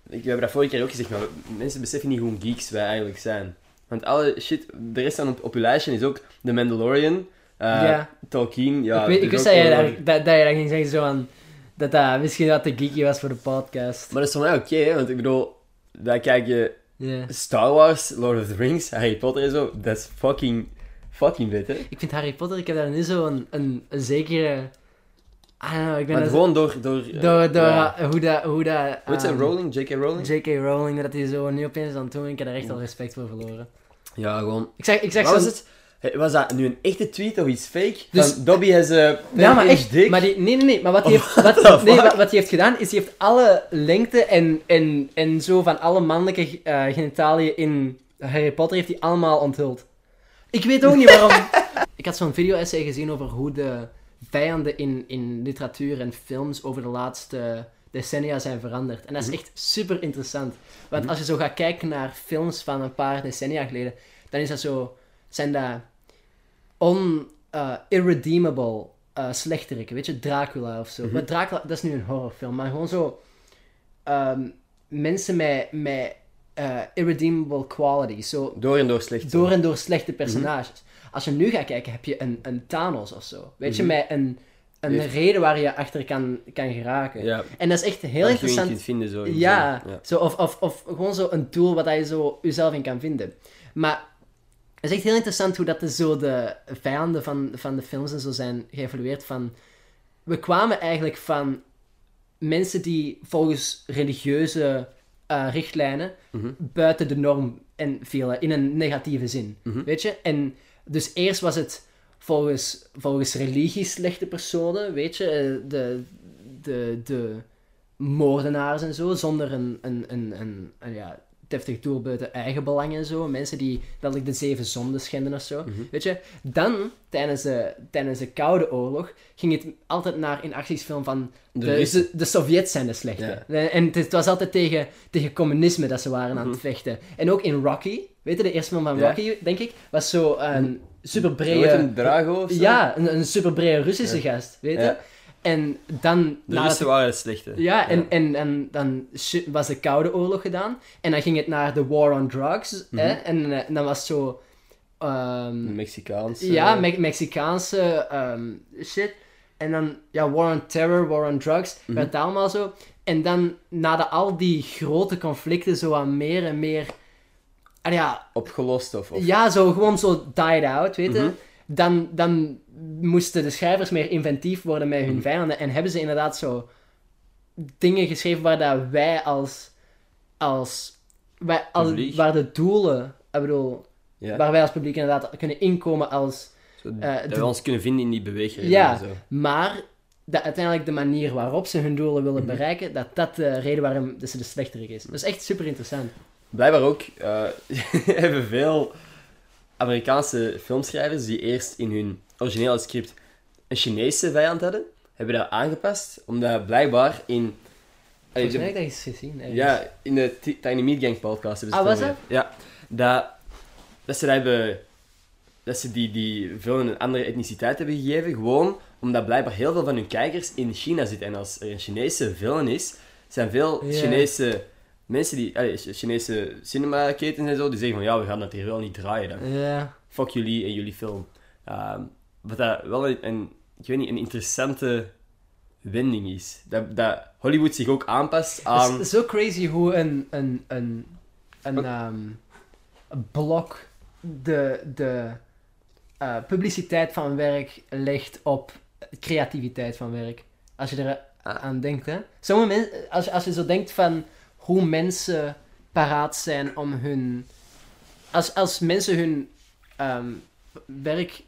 ik, we hebben dat vorige keer ook gezegd, maar mensen beseffen niet hoe geeks wij eigenlijk zijn. Want alle shit, de rest van op, op je lijstje is ook The Mandalorian, eh, Ja. Tolkien, ja. ik weet, ik dus wist dat je, daar, dat, dat je dat ging zeggen zo aan... Dat dat misschien wat te geeky was voor de podcast. Maar dat is voor mij oké, want ik bedoel, wij kijken Ja. Star Wars, Lord of the Rings, Harry Potter en zo, dat is fucking, fucking vet, hè. Ik vind Harry Potter, ik heb daar nu zo een, een, een zekere... Know, ik ben Maar gewoon door... Door, eh, Door, door ja. hoe dat... Hoe dat Hoe ehm, Rowling? J.K. Rowling? J.K. Rowling, dat hij zo nu opeens aan het doen, ik heb daar echt al respect voor verloren. Ja, gewoon... Ik zeg, ik zeg was het? Was dat nu een echte tweet of iets fake? Dus- Van Dobby has a Ja, maar echt. dik. Maar die, nee, nee, nee. Maar wat hij Oh, heeft, wat, nee, wat, heeft gedaan, is hij heeft alle lengte en, en, en zo van alle mannelijke eh genitaliën in Harry Potter heeft hij allemaal onthuld. Ik weet ook niet waarom. ik had zo'n video-essay gezien over hoe de vijanden in, in literatuur en films over de laatste decennia zijn veranderd. En dat is Mhm. echt super interessant. Want als je zo gaat kijken naar films van een paar decennia geleden, dan is dat zo, zijn dat on, uh, irredeemable uh, slechteriken, weet je, Dracula of zo. Mhm. Maar Dracula, dat is nu een horrorfilm, maar gewoon zo ehm, mensen met, met uh, irredeemable qualities, zo Door en door slecht. door en door slechte personages. Als je nu gaat kijken, heb je een, een Thanos of zo. Weet je, Mhm. met een, een Heeft- reden waar je achter kan, kan geraken. Ja, En dat is echt heel dat je interessant. kunt vinden zo. Ja. Zo, of, of, of gewoon zo een tool waar je zo jezelf in kan vinden. Maar het is echt heel interessant hoe dat de, zo de vijanden van, van de films en zo zijn geëvalueerd van... We kwamen eigenlijk van mensen die volgens religieuze eh, richtlijnen Mhm. buiten de norm en vielen, in een negatieve zin. Mhm. Weet je? En dus eerst was het volgens, volgens religie slechte personen, weet je? eh, De, de, de moordenaars en zo, zonder een, een, een, een, een, ja, deftig doel buiten eigen belang en zo. Mensen die letterlijk de zeven zonden schenden of zo. Mhm. Weet je? Dan, tijdens de, tijdens de Koude Oorlog, ging het altijd naar in actiesfilm van De de, Russen. de, de Sovjets zijn de slechte. Ja. En het, het was altijd tegen, tegen communisme dat ze waren aan het vechten. En ook in Rocky, weet je, de eerste film van Mhm. Ja. Rocky, denk ik, was zo een super Nooit brede... een Drago of zo? Ja, een, een super brede Russische gast, weet je. En dan... De nadat Russen waren het slechte. ja, en, en, en dan was de Koude Oorlog gedaan. En dan ging het naar de War on Drugs. hè? En, eh, en dan was het zo... De Mexicaanse. ja, Me- Mexicaanse ehm, shit. En dan, ja, War on Terror, War on Drugs. Mhm. Werd allemaal zo. En dan, na de, al die grote conflicten, zo aan meer en meer... ah ja, Opgelost of... of... ja, zo gewoon zo died out, weet je. Mhm. Dan, dan moesten de schrijvers meer inventief worden met hun Mhm. vijanden. En hebben ze inderdaad zo dingen geschreven waar dat wij als... als, wij, als waar de doelen... Ik bedoel, Ja. waar wij als publiek inderdaad kunnen inkomen als... Zo, eh, dat de- we ons kunnen vinden in die beweging. Ja. Zo. Maar dat uiteindelijk de manier waarop ze hun doelen willen Mhm. bereiken, dat dat de reden waarom dat ze de slechterik is. Dat is echt super interessant. Blijkbaar ook eh, hebben veel Amerikaanse filmschrijvers die eerst in hun originele script een Chinese vijand hadden, hebben dat aangepast, omdat blijkbaar in... Volgens mij heb ik dat eens gezien. ergens. Ja, in de Tiny Meat Gang podcast hebben ze Ah, was over. Ja, dat, dat ze dat hebben... Dat ze die, die een andere etniciteit hebben gegeven, gewoon omdat blijkbaar heel veel van hun kijkers in China zitten. En als er een Chinese film is, zijn veel. Chinese mensen die... allee, Chinese cinemaketens en zo, die zeggen van ja, we gaan dat hier wel niet draaien dan. Fuck jullie en jullie film. Ehm, wat dat wel een, een, ik weet niet, een interessante wending is. Dat, dat Hollywood zich ook aanpast aan... Het is zo crazy hoe een, een, een, een, ehm, een blok de, de eh, publiciteit van werk legt op creativiteit van werk. Als je er Ah. aan denkt, hè. Sommige mensen, als, als je zo denkt van hoe mensen paraat zijn om hun... Als, als mensen hun ehm, werk...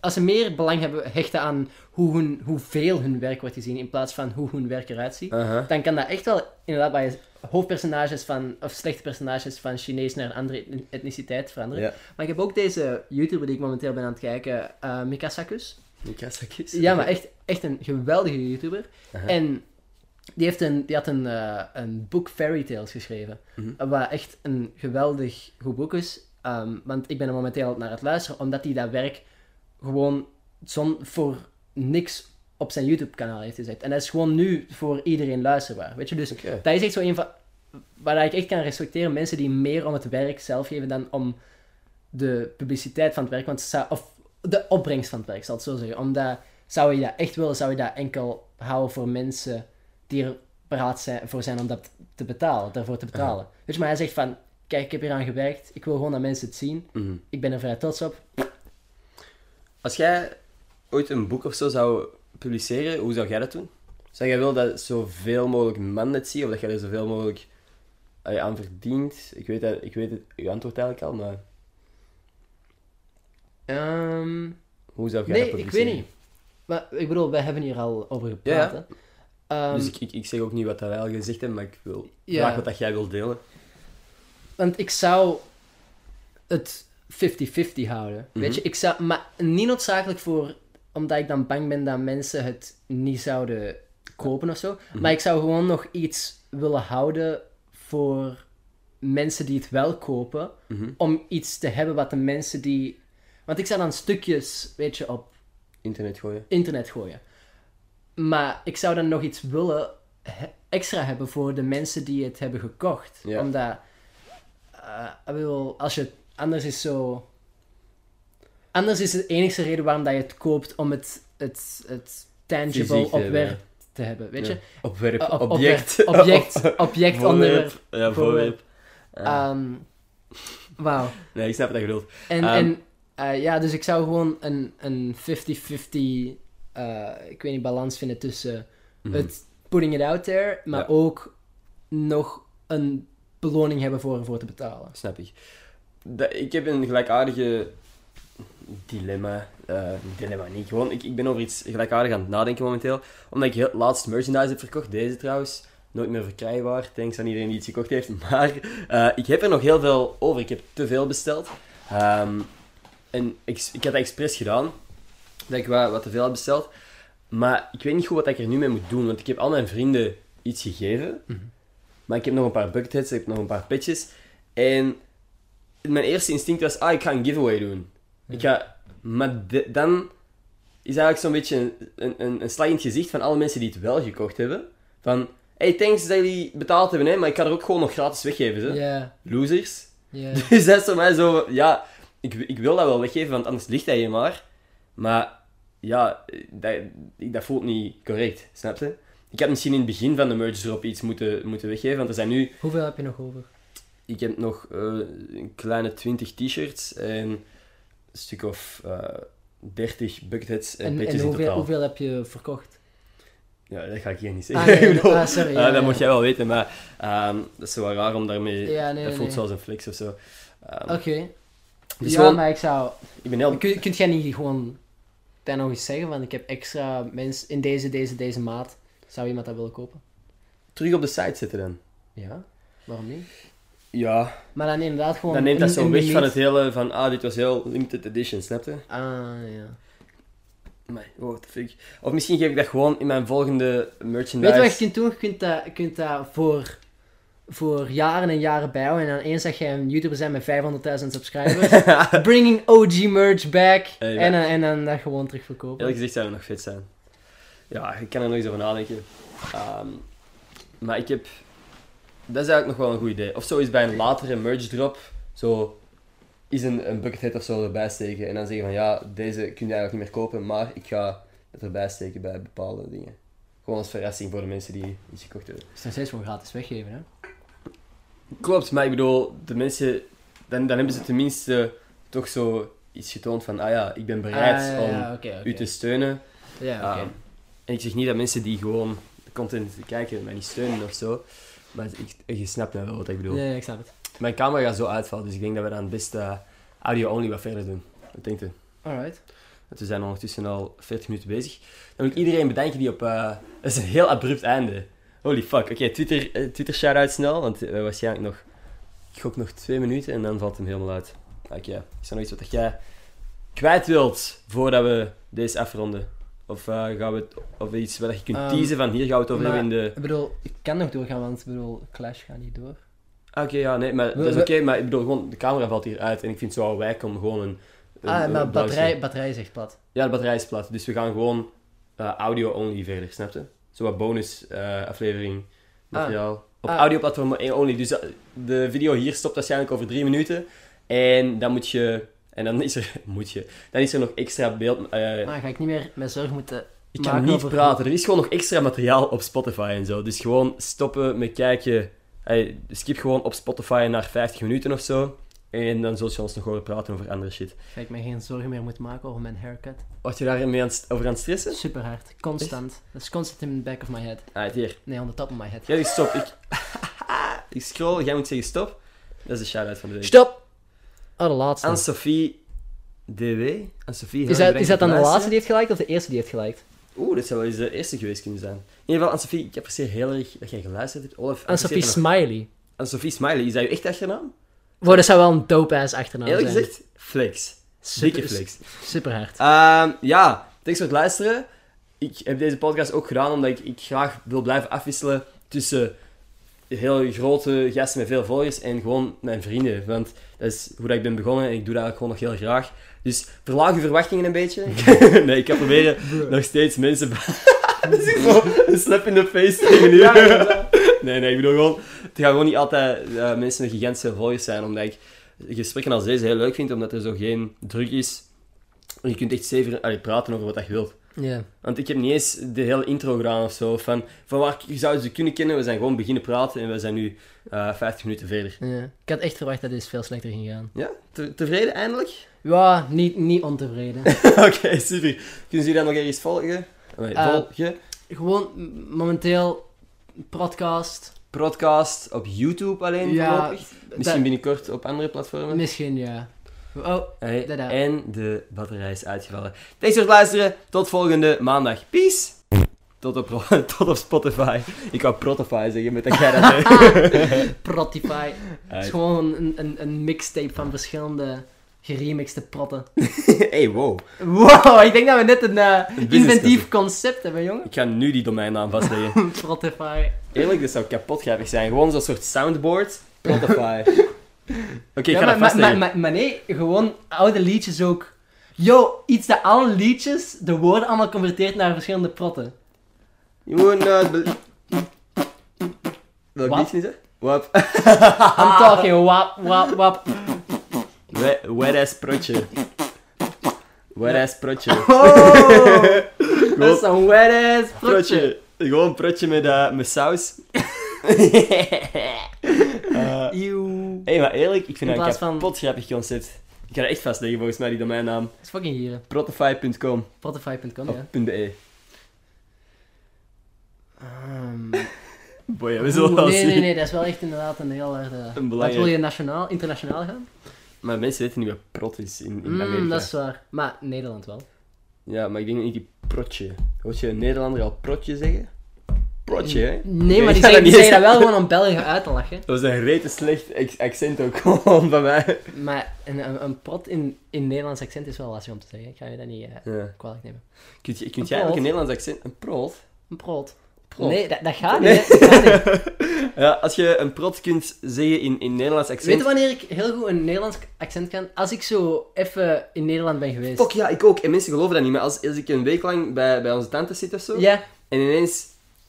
Als ze meer belang hebben hechten aan hoe hun, hoeveel hun werk wordt gezien in plaats van hoe hun werk eruit ziet, dan kan dat echt wel inderdaad bij hoofdpersonages van, of slechte personages van Chinees naar een andere etni- etniciteit veranderen. Ja. Maar ik heb ook deze YouTuber die ik momenteel ben aan het kijken, eh. Mikasakis. Ja, maar echt, echt een geweldige YouTuber. En die, heeft een, die had een, eh, een boek Fairy Tales geschreven. Mhm. Wat echt een geweldig goed boek is. Ehm, want ik ben er momenteel naar het luisteren, omdat hij dat werk gewoon zon, voor niks op zijn YouTube-kanaal heeft gezet. En dat is gewoon nu voor iedereen luisterbaar. Weet je, dus dat is echt zo een van... Waar ik echt kan respecteren, mensen die meer om het werk zelf geven dan om de publiciteit van het werk. Want zou- of de opbrengst van het werk, zal ik het zo zeggen. Omdat, zou je dat echt willen, zou je dat enkel houden voor mensen die er paraat zijn, voor zijn om dat te betalen, daarvoor te betalen. Weet je, maar hij zegt van, kijk, ik heb hier aan gewerkt, ik wil gewoon dat mensen het zien, Mhm. ik ben er vrij trots op. Als jij ooit een boek of zo zou publiceren, hoe zou jij dat doen? Zou jij willen dat zoveel mogelijk man het zien, of dat jij er zoveel mogelijk eh, aan verdient? Ik weet, dat, ik weet het, uw antwoord eigenlijk al, maar Ehm, hoe zou jij nee, dat ik publiceren? weet niet. Maar ik bedoel, wij hebben hier al over gepraat. Ja. Ehm, Dus ik, ik, ik zeg ook niet wat dat wij al gezegd hebben, maar ik wil Ja. graag wat dat jij wilt delen. Want ik zou het 50-50 houden. Mhm. Weet je, ik zou, maar niet noodzakelijk voor, omdat ik dan bang ben dat mensen het niet zouden kopen of zo. Mhm. Maar ik zou gewoon nog iets willen houden voor mensen die het wel kopen. Mhm. Om iets te hebben wat de mensen die. Want ik zou dan stukjes, weet je, op Internet gooien. internet gooien. Maar ik zou dan nog iets willen he- extra hebben voor de mensen die het hebben gekocht. Ja. Omdat, eh, ik bedoel, als je, anders is zo... Anders is de enige reden waarom dat je het koopt om het, het, het tangible eh, opwerp te hebben, weet je? Ja. Opwerp, Op- op- object. object, object, onderwerp. Ja, voorwerp. Ehm, Wauw. nee, ik snap wat je bedoelt. En, Ehm. en eh, ja, dus ik zou gewoon een, een 50-50, eh, ik weet niet, balans vinden tussen Mhm. het putting it out there, maar Ja. ook nog een beloning hebben voor ervoor te betalen. Snap ik. Dat- ik heb een gelijkaardige dilemma. eh, dilemma niet. Gewoon, ik, ik ben over iets gelijkaardigs aan het nadenken momenteel. Omdat ik heel, laatst merchandise heb verkocht. Deze trouwens. Nooit meer verkrijgbaar. Thanks aan iedereen die iets gekocht heeft. Maar eh, ik heb er nog heel veel over. Ik heb te veel besteld. Ehm, en ik, ik had dat expres gedaan. Dat ik wat, wat te veel had besteld. Maar ik weet niet goed wat ik er nu mee moet doen. Want ik heb al mijn vrienden iets gegeven. Mhm. Maar ik heb nog een paar bucketheads. Ik heb nog een paar pitches. En mijn eerste instinct was, ah, ik ga een giveaway doen. Ik ga, maar de- dan is eigenlijk zo'n beetje een, een, een, slag in het gezicht van alle mensen die het wel gekocht hebben. Van, hey, thanks dat jullie betaald hebben, hè, maar ik ga er ook gewoon nog gratis weggeven. Losers. ja. Dus dat is voor mij zo, ja, ik, ik wil dat wel weggeven, want anders ligt hij je maar. Maar, ja, dat, dat voelt niet correct, snap je? Ik had misschien in het begin van de merge drop iets moeten, moeten weggeven, want er zijn nu Hoeveel heb je nog over? Ik heb nog eh, een kleine 20 t-shirts en een stuk of eh 30 bucketheads en, En, petjes en in hoeveel, totaal. hoeveel heb je verkocht? Ja, dat ga ik hier niet Ah, zeggen. nee, ah, sorry, ja, dat ja. moet jij wel weten, maar ehm, dat is wel raar om daarmee... Ja, nee, dat nee, voelt zoals een flex of zo. Ehm, Oké. dus ja, gewoon, maar ik zou... ik ben heel... Kun, kunt jij niet gewoon daar nog eens zeggen van ik heb extra mensen in deze, deze, deze maat. Zou iemand dat willen kopen? Terug op de site zitten dan. Ja. Waarom niet? Ja, Maar dan inderdaad gewoon... dan neemt dat zo weg van het hele van, ah, dit was heel limited edition, snap je? Ah, ja. Maar, what the fuck. Of misschien geef ik dat gewoon in mijn volgende merchandise. Weet je wat je kunt doen? Je kunt dat, je kunt dat voor, voor jaren en jaren bijhouden. En dan eens dat je een YouTuber bent met 500.000 subscribers. bringing OG merch back. Ja. en, dan- en dan dat gewoon terug verkopen. Eerlijk gezegd zou het nog vet zijn. Ja, ik kan er nog eens over nadenken. Ehm, maar ik heb... Dat is eigenlijk nog wel een goed idee. Of zo is bij een latere merge drop, zo is een, een buckethead of zo erbij steken. En dan zeggen van, ja, deze kun je eigenlijk niet meer kopen, maar ik ga het erbij steken bij bepaalde dingen. Gewoon als verrassing voor de mensen die iets gekocht hebben. Het is nog steeds gewoon gratis weggeven, hè? Klopt, maar ik bedoel, de mensen... Dan, dan hebben ze tenminste toch zo iets getoond van, ah ja, ik ben bereid Ah, ja, om u te steunen. Ja, oké. Um, en ik zeg niet dat mensen die gewoon de content kijken mij niet steunen of zo. Maar ik, je snapt wel wat ik bedoel. Nee, ik snap het. Mijn camera gaat zo uitvallen, dus ik denk dat we dan het best eh, audio-only wat verder doen. Wat denkt u? Alright. We zijn ondertussen al 40 minuten bezig. Dan wil ik iedereen bedanken die op... eh, dat is een heel abrupt einde. Holy fuck. Oké, Twitter, eh, Twitter shout-out snel, want eh, waarschijnlijk nog... Ik gok nog twee minuten en dan valt hem helemaal uit. Oké, is er nog iets wat jij kwijt wilt voordat we deze afronden? Of eh, gaan we het, of iets wat je kunt Ehm, teasen van hier gaan we het over maar- hebben in de... Ik bedoel, ik kan nog doorgaan, want ik bedoel, Clash gaat niet door. Ah, Oké, ja, nee, maar dat is oké, maar ik bedoel gewoon, de camera valt hier uit en ik vind het zo wijk om gewoon een... een- Ah, een maar blauw batterij, batterij is echt plat. Ja, de batterij is plat, dus we gaan gewoon eh, audio-only verder, snap je? Zo wat bonus eh, aflevering materiaal. Op Ah. audioplatform only, dus de video hier stopt waarschijnlijk over drie minuten. En dan moet je... En dan is er... Moet je... Dan is er nog extra beeld... eh, Maar ga ik niet meer met zorg moeten ik kan niet over- praten. Er is gewoon nog extra materiaal op Spotify en zo. Dus gewoon stoppen met kijken. Hey, skip gewoon op Spotify naar 50 minuten of zo. En dan zul je ons nog horen praten over andere shit. Ga ik me geen zorgen meer moeten maken over mijn haircut. Was je daar mee aan over aan het stressen? Super hard. Constant. Dat is constant in the back of my head. Ah, hier. Nee, on the top of my head. Jij zegt stop. Ik... ik scroll. Jij moet zeggen stop. Dat is de shout-out van de week. Stop! Oh, de laatste. Anne-Sophie DW. Anne-Sophie, Is dat, erg is dat dan de laatste die heeft geliked of de eerste die heeft luisteren. Oeh, dat zou wel eens de eerste geweest kunnen zijn. In ieder geval, Anne-Sophie, ik apprecieer heel erg dat jij geluisterd hebt. Olaf, En Sophie nog- Smiley. Anne-Sophie Smiley, is dat je echt achternaam? Wow, dat zou wel een dope-ass achternaam Eerlijk zijn. gezegd, flex. Super, Dikke flex. Super hard. Ehm, ja, thanks voor het luisteren. Ik heb deze podcast ook gedaan omdat ik, ik graag wil blijven afwisselen tussen heel grote gasten met veel volgers en gewoon mijn vrienden. Want dat is hoe dat ik ben begonnen en ik doe dat eigenlijk gewoon nog heel graag. Dus verlaag je verwachtingen een beetje. nee, ik ga proberen nog steeds mensen... Dat is een slap in de face tegen u. nee, nee, ik bedoel gewoon... Het gaat gewoon niet altijd eh, mensen met gigantische volgers zijn, omdat ik gesprekken als deze heel leuk vind, omdat er zo geen druk is. Je kunt echt zeven praten over wat je wilt. Ja. Want ik heb niet eens de hele intro gedaan of zo. Van, van waar je zou ze kunnen kennen. We zijn gewoon beginnen praten en we zijn nu eh 50 minuten verder. ja. Ik had echt verwacht dat dit veel slechter ging gaan. Ja? Te- tevreden eindelijk? Ja, niet, niet ontevreden. Oké, super. Kunnen jullie dat nog ergens volgen? Nee, Eh, volgen? Gewoon momenteel podcast. Podcast op YouTube alleen Ja, voorlopig. Misschien dat- binnenkort op andere platformen. Misschien ja. Oh, Dada. en de batterij is uitgevallen. Thanks voor het luisteren. Tot volgende maandag. Peace. Tot op, tot op Spotify. Ik wou Protify zeggen met dat jij dat. Protify. Het is gewoon een, een, een mixtape van verschillende geremixte protten. hey, wow. Wow, ik denk dat we net een eh, inventief concept hebben, jongen. Ik ga nu die domeinnaam vastleggen. Protify. Eerlijk, dat zou kapot grappig zijn. Gewoon zo'n soort soundboard. Spotify. Oké, ik ga dat maar, maar, maar, maar nee, gewoon oude liedjes ook. Yo, iets dat alle liedjes de woorden allemaal converteert naar verschillende protten. Not believe... Welk Wat? liedje is dat? Wap. I'm talking wap, wap, wap. Wet, ass protje. Wet ass protje. Oh, dat is een wet ass protje. Protje. Gewoon protje met, eh, met saus. Eh, Eeuw. hey, maar eerlijk, ik vind In dat een van- grappig concept. Ik ga dat echt vastleggen volgens mij, die domeinnaam. Dat is fucking hier. Protify.com Spotify.com, of ja. .be. Ehm, Boy, we zullen oeh, wel nee, zien. nee, nee, dat is wel echt inderdaad een heel harde... Wat belangrijk- wil je nationaal, internationaal gaan? Maar mensen weten niet wat prot is in, in Mm, Amerika. dat is waar. Maar Nederland wel. Ja, maar ik denk niet die protje. Hoort je een Nederlander al protje zeggen? Protje, hè? Nee, maar die zeggen, dat die wel gewoon om Belgen uit te lachen. Dat was een rete slecht accent ook gewoon van mij. Maar een, een, prot in, in Nederlands accent is wel lastig om te zeggen. Ik ga je dat niet Ja. kwalijk nemen. Kunt, je, kunt jij eigenlijk een? Nederlands accent... Een prot? Een prot. Prot. Nee, dat, dat gaat Nee. niet. hè. Dat gaat niet. Ja, als je een prot kunt zeggen in, in Nederlands accent... Weet je wanneer ik heel goed een Nederlands accent kan? Als ik zo even in Nederland ben geweest. Fuck, ja, ik ook. En mensen geloven dat niet. Maar als, als ik een week lang bij, bij onze tante zit of zo... Ja, En ineens,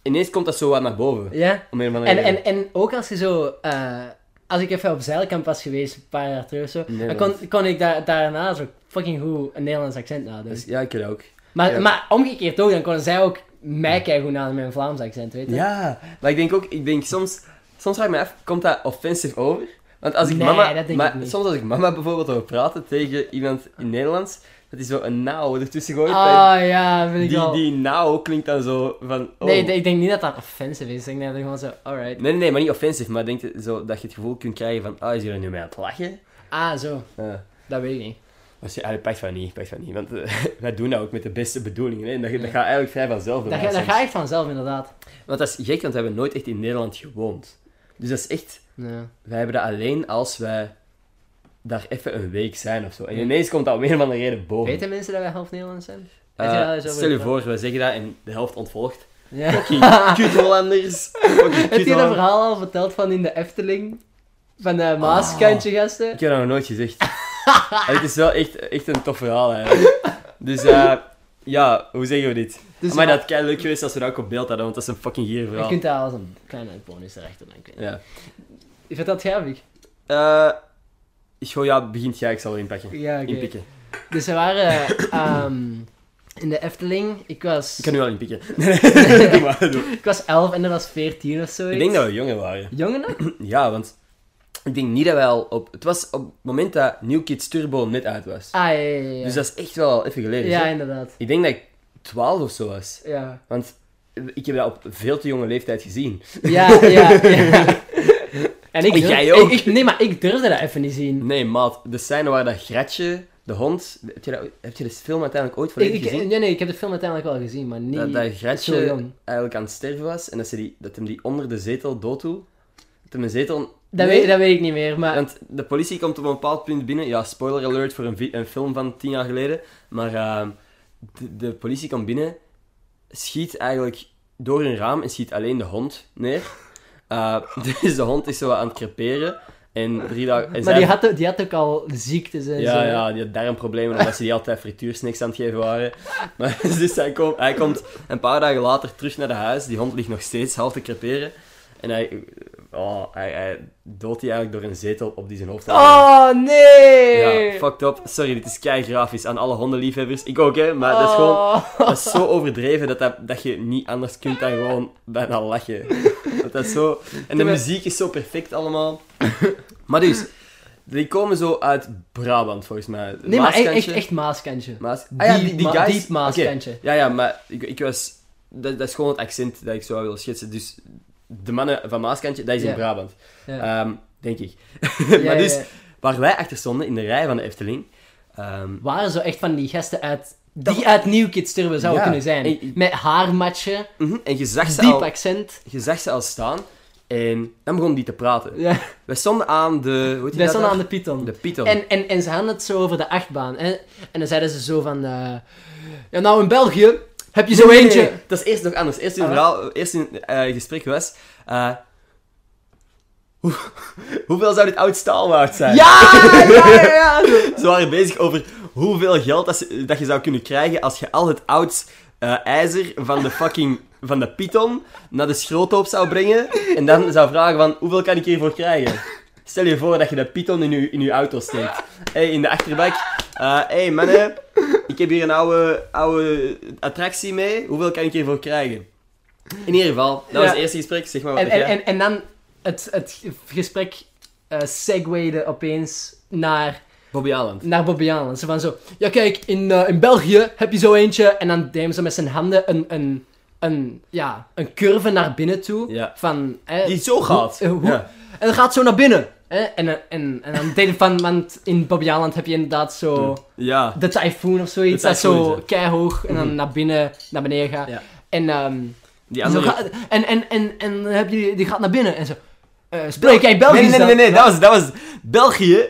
ineens komt dat zo wat naar boven. ja. Om een En, reden. en, en ook als je zo... eh, als ik even op zeilkamp was geweest, een paar jaar terug of zo, dan kon, kon ik daar, daarna zo fucking goed een Nederlands accent nadoen. Dus, ja, ik kan ook. Maar, ja. maar omgekeerd ook, dan konden zij ook mij kijken aan met mijn Vlaams accent, weet je? Ja, maar ik denk ook, ik denk soms, soms vraag ik me af, komt dat offensive over? Want als ik Nee, mama, dat denk maar ik niet. soms als ik mama bijvoorbeeld hoor praten tegen iemand in Nederlands, dat hij zo een nauw ertussen gooit. Ah ja, vind ik die, wel. die nauw klinkt dan zo van, oh. Nee, ik denk niet dat dat offensive is. Ik denk dat gewoon zo, alright. nee, nee, nee, maar niet offensive, maar denk je zo dat je het gevoel kunt krijgen van, ah, is hij er nu mee aan het lachen? Ah, zo. Ja. Dat weet ik niet. Maar ze- eigenlijk pakt van niet, pakt van niet, want eh, wij doen dat ook met de beste bedoelingen, hè. En dat, dat gaat eigenlijk vrij vanzelf. Dat, ga- dat gaat echt vanzelf, inderdaad. Want dat is gek, want we hebben nooit echt in Nederland gewoond. Dus dat is echt... Ja. Wij hebben dat alleen als wij daar even een week zijn of zo. En ineens komt dat om een of andere reden boven. Weten mensen dat wij half Nederlands zijn? Eh, je stel je voor, we zeggen dat en de helft ontvolgt. Ja. Fucking kut Hollanders. Heb je dat verhaal al verteld van in de Efteling? Van de Maaskantje gasten? Ik heb dat nog nooit gezegd. Het is wel echt, echt een tof verhaal eigenlijk. Dus eh, ja, hoe zeggen we dit? Dus maar dat is leuk geweest als we dat ook op beeld hadden, want dat is een fucking gier Je verhaal. kunt daar als een kleine bonus erachter denken. Ja. Ik vind dat grappig. Eh, Goh, ja, begint jij, ik zal erin pakken. Ja, oké. Inpikken. Dus we waren ehm, in de Efteling. Ik was, Ik kan nu al inpikken. doe maar, doe. ik was 11 en dat was 14 of zo. Ik denk dat we jonger waren. Jongen nog? Ja, want ik denk niet dat wij al op... Het was op het moment dat New Kids Turbo net uit was. Ah, ja, ja, ja. Dus dat is echt wel al even geleden. ja, inderdaad. Ik denk dat ik 12 of zo was. Ja. Want ik heb dat op veel te jonge leeftijd gezien. Ja, ja, ja. En ik durf- jij ook. ik- nee, maar ik durfde dat even niet zien. Nee, maat. De scène waar dat Gratje, de hond... Heb je, dat, heb je de film uiteindelijk ooit volledig ik, gezien? nee, nee, ik heb de film uiteindelijk wel gezien, maar niet Dat, dat jong. eigenlijk aan het sterven was en dat, ze die, dat hem die onder de zetel dood doet. Dat hem een zetel... Dat, Nee, weet, dat weet ik niet meer, maar... Want de politie komt op een bepaald punt binnen. Ja, spoiler alert voor een, een film van tien jaar geleden. Maar ehm, de, de politie komt binnen, schiet eigenlijk door een raam en schiet alleen de hond neer. Eh, dus de hond is zo aan het creperen. En drie dagen... en maar die had, ook- die had ook al ziektes en ja, zo. ja, die had darmproblemen omdat ze die altijd frituursnacks aan het geven waren. Maar dus hij komt, hij komt een paar dagen later terug naar de huis. Die hond ligt nog steeds half te creperen. En hij oh, hij, hij doodt die eigenlijk door een zetel op die zijn hoofd had. Oh, nee! Ja, fucked up. Sorry, dit is kei grafisch aan alle hondenliefhebbers. Ik ook, hè, maar dat is gewoon... Oh. Dat is zo overdreven dat, dat, dat je niet anders kunt dan gewoon bijna lachen. Dat zo... En de muziek is zo perfect allemaal. Maar dus, die komen zo uit Brabant, volgens mij. Nee, maar echt, echt, Maaskantje. Maas... Ah ja, die, die guys... diep Maaskantje. Ja, ja, maar ik, ik was... Dat, dat is gewoon het accent dat ik zo wil schetsen. Dus de mannen van Maaskantje, dat is in Ja. Brabant. Ja. Ehm, denk ik. Maar dus, waar wij achter stonden, in de rij van de Efteling... ehm, Waren zo echt van die gasten uit... Die uit New Kids Turbo zouden Ja. kunnen zijn. En- Met haarmatje, mhm, en je zag, ze diep al, accent. je zag ze al staan. En dan begon die te praten. Ja. Wij stonden aan de... Hoe Wij dat stonden aan de Python. De Python. En, en, en ze hadden het zo over de achtbaan. Hè? En dan zeiden ze zo van... eh, ja, nou in België heb je zo Nee, eentje... nee, Dat is eerst nog anders. Eerst in Ah, verhaal, eerst in eh, gesprek was... eh, hoe- hoeveel zou dit oud staal waard zijn? Ja, ja, ja, ja. Ze waren bezig over hoeveel geld dat, ze- dat je zou kunnen krijgen als je al het oud eh, ijzer van de fucking van de Python naar de schroothoop zou brengen en dan zou vragen van hoeveel kan ik hiervoor krijgen? Stel je voor dat je de Python in je, in je auto steekt. Hey, in de achterbak. Hé hey mannen, ik heb hier een oude, oude attractie mee. Hoeveel kan ik hiervoor krijgen? In ieder geval, dat was Ja. het eerste gesprek. Zeg maar wat En, en, en, en dan het, het gesprek eh segwayde opeens naar, Bobby Aland. naar Bobby Allen. Ze van zo... Ja, kijk, in, eh, in België heb je zo eentje. En dan deed zo met zijn handen een... een een, ja, een curve naar binnen toe. Ja. Van, hè, Die zo gaat. Hoe- hoe- Ja. En dan gaat zo naar binnen. Hè? En, en, en, dan deed van, want in Bobby heb je inderdaad zo Ja. de typhoon of zoiets, dat zo ja. keihoog en dan Mhm. naar binnen, naar beneden gaat. Ja. En, ehm, Die zo andere... gaat- en, en, en, en dan heb je, die gaat naar binnen en zo. eh, spreek jij Belgisch Nee, nee, nee, nee, nee, dat was, dat was België.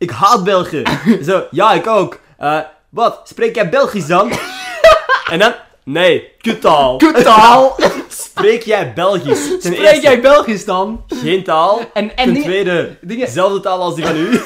Ik haat België. Zo, ja, ik ook. Eh, wat? Spreek jij Belgisch dan? en dan, nee, kuttaal. Kuttaal! Spreek jij Belgisch? Ten Spreek eerste, jij Belgisch dan? geen taal. En, en Ten tweede, dingen- dezelfde taal als die van u.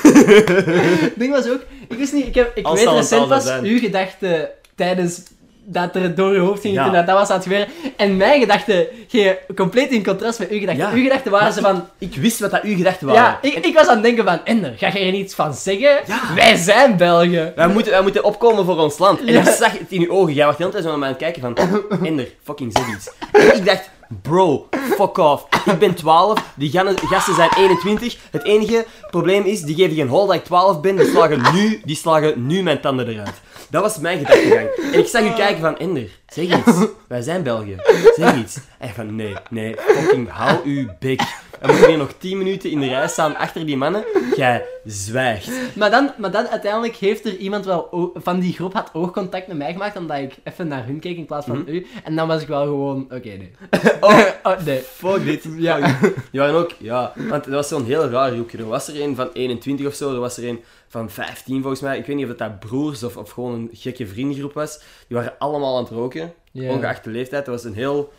ding was ook, ik wist niet, ik, heb, ik Als weet recent pas zijn. uw gedachten tijdens dat er door je hoofd ging Ja. toen dat, dat was aan het gebeuren. En mijn gedachten gingen compleet in contrast met uw gedachten. Ja. Uw gedachten waren ze van, Ik wist wat dat uw gedachten waren. Ja, ik, ik was aan het denken van, Ender, ga je er iets van zeggen? Ja. Wij zijn Belgen. Wij moeten, wij moeten opkomen voor ons land. En ik zag het in uw ogen. Jij was de hele tijd zo aan het kijken van... Ender, fucking zeg iets. En ik dacht... Bro, fuck off. Ik ben 12, die gasten zijn 21. Het enige probleem is, die geven geen hol dat ik 12 ben. Die slagen nu, die slagen nu mijn tanden eruit. Dat was mijn gedachtegang. En ik zag u kijken van... Ender, zeg iets. Wij zijn België. Zeg iets. En van... Nee, nee, fucking hou uw bek. We moeten hier nog 10 minuten in de rij staan achter die mannen. Jij zwijgt. Maar dan, maar dan uiteindelijk heeft er iemand wel o- van die groep had oogcontact met mij gemaakt, omdat ik even naar hun keek in plaats van u. En dan was ik wel gewoon, oké, nee. Oh, oh, nee. Fuck dit. Ja. Die waren ook, ja, want dat was zo'n heel raar groepje. Er was er een van 21 of zo, er was er een van 15 volgens mij. Ik weet niet of dat broers of, of gewoon een gekke vriendengroep was. Die waren allemaal aan het roken, Ja. ongeacht de leeftijd. Dat was een heel,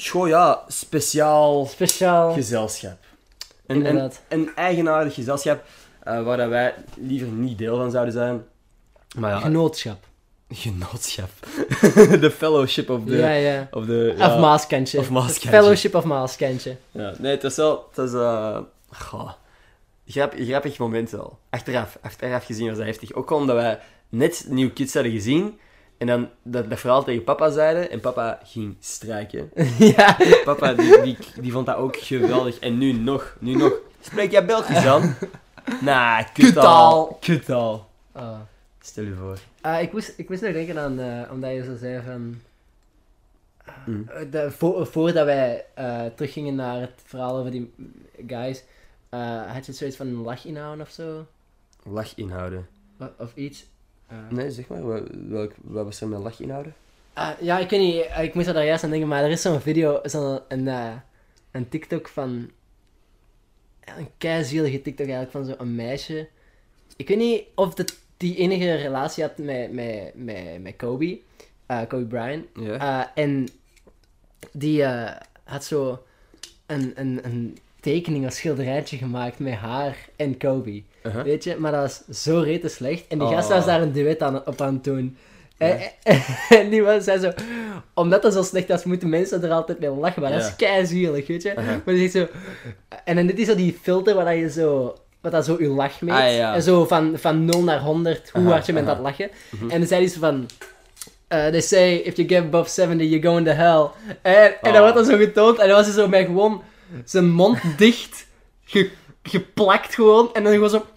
schoon, ja, speciaal Speciaal. gezelschap. Een, een, Inderdaad. een eigenaardig gezelschap eh, waar dat wij liever niet deel van zouden zijn. Maar ja, Genootschap. genootschap. De fellowship of the... Ja, ja. Of, the, ja. Of Maaskantje. Of Maaskantje. Fellowship of Maaskantje. Ja, nee, het was wel... Het was... eh goh, grap, grappig moment wel. Achteraf, achteraf gezien was dat heftig. Ook omdat wij net New Kids hadden gezien. En dan dat, dat verhaal tegen papa zeiden. En papa ging strijken. ja. Papa, die, die, die vond dat ook geweldig. En nu nog, nu nog. Spreek jij Belgisch dan? Nah, kutaal. Kutaal. Oh. Stel je voor. Ah, ik, moest, ik moest nog denken aan, eh, omdat je zo zei van... ah, Mm. eh, de, voor, voordat wij eh, teruggingen naar het verhaal over die guys, had je zoiets van een lach inhouden of zo? Lach inhouden. Of, of iets? Eh, Nee, zeg maar. Wat, welk, wat was er met lach inhouden? ah, ja, ik weet niet, eh, ik moest er daar juist aan denken, maar er is zo'n video, zo'n een, eh, een TikTok van... Een keizielige TikTok eigenlijk van zo'n meisje. Ik weet niet of dat die enige relatie had met, met, met, met Kobe. Kobe Bryant. Ja. En die had zo een, een, een tekening, een schilderijtje gemaakt met haar en Kobe. Uh-huh. Weet je? Maar dat was zo rete slecht. En die Oh. gast was daar een duet aan, op aan het doen. En, en, en die man zei zo... Omdat dat zo slecht is, moeten mensen er altijd mee lachen. Maar dat is keizielig, weet je. Aha. Maar die zegt zo... En dan dit is zo die filter waar dat je zo... Wat dat zo je lach meet. Ah, ja. En zo van, van 0 naar 100, hoe Aha, hard je aha. het lachen. Mhm. En dan zei hij zo van... eh, they say, if you get above 70, you go into hell. En, en Oh. dan wordt dat zo getoond. En dan was hij zo met gewoon zijn mond dicht ge- geplakt gewoon. En dan gewoon zo...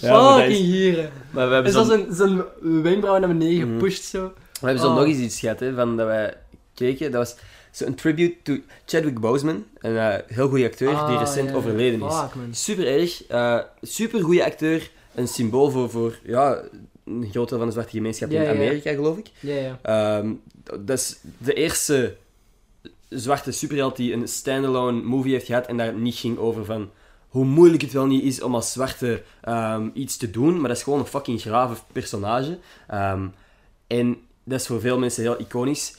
Ja, fucking is- gieren. Maar we hebben Dus zo, zijn, zijn wenkbrauwen naar beneden Mhm. gepusht zo. we hebben zo Oh. nog eens iets gehad, hè, van dat wij keken. Dat was zo'n tribute to Chadwick Boseman, een eh, heel goede acteur die Ah, recent overleden is. Fuck. Super erg, eh super goede acteur, een symbool voor, voor ja, een groot deel van de zwarte gemeenschap Ja, in ja. Amerika, geloof ik. Ja, ja. Ehm, dat is de eerste zwarte superheld die een standalone movie heeft gehad en daar niet ging over van hoe moeilijk het wel niet is om als zwarte ehm, iets te doen, maar dat is gewoon een fucking grave personage. Ehm, en dat is voor veel mensen heel iconisch.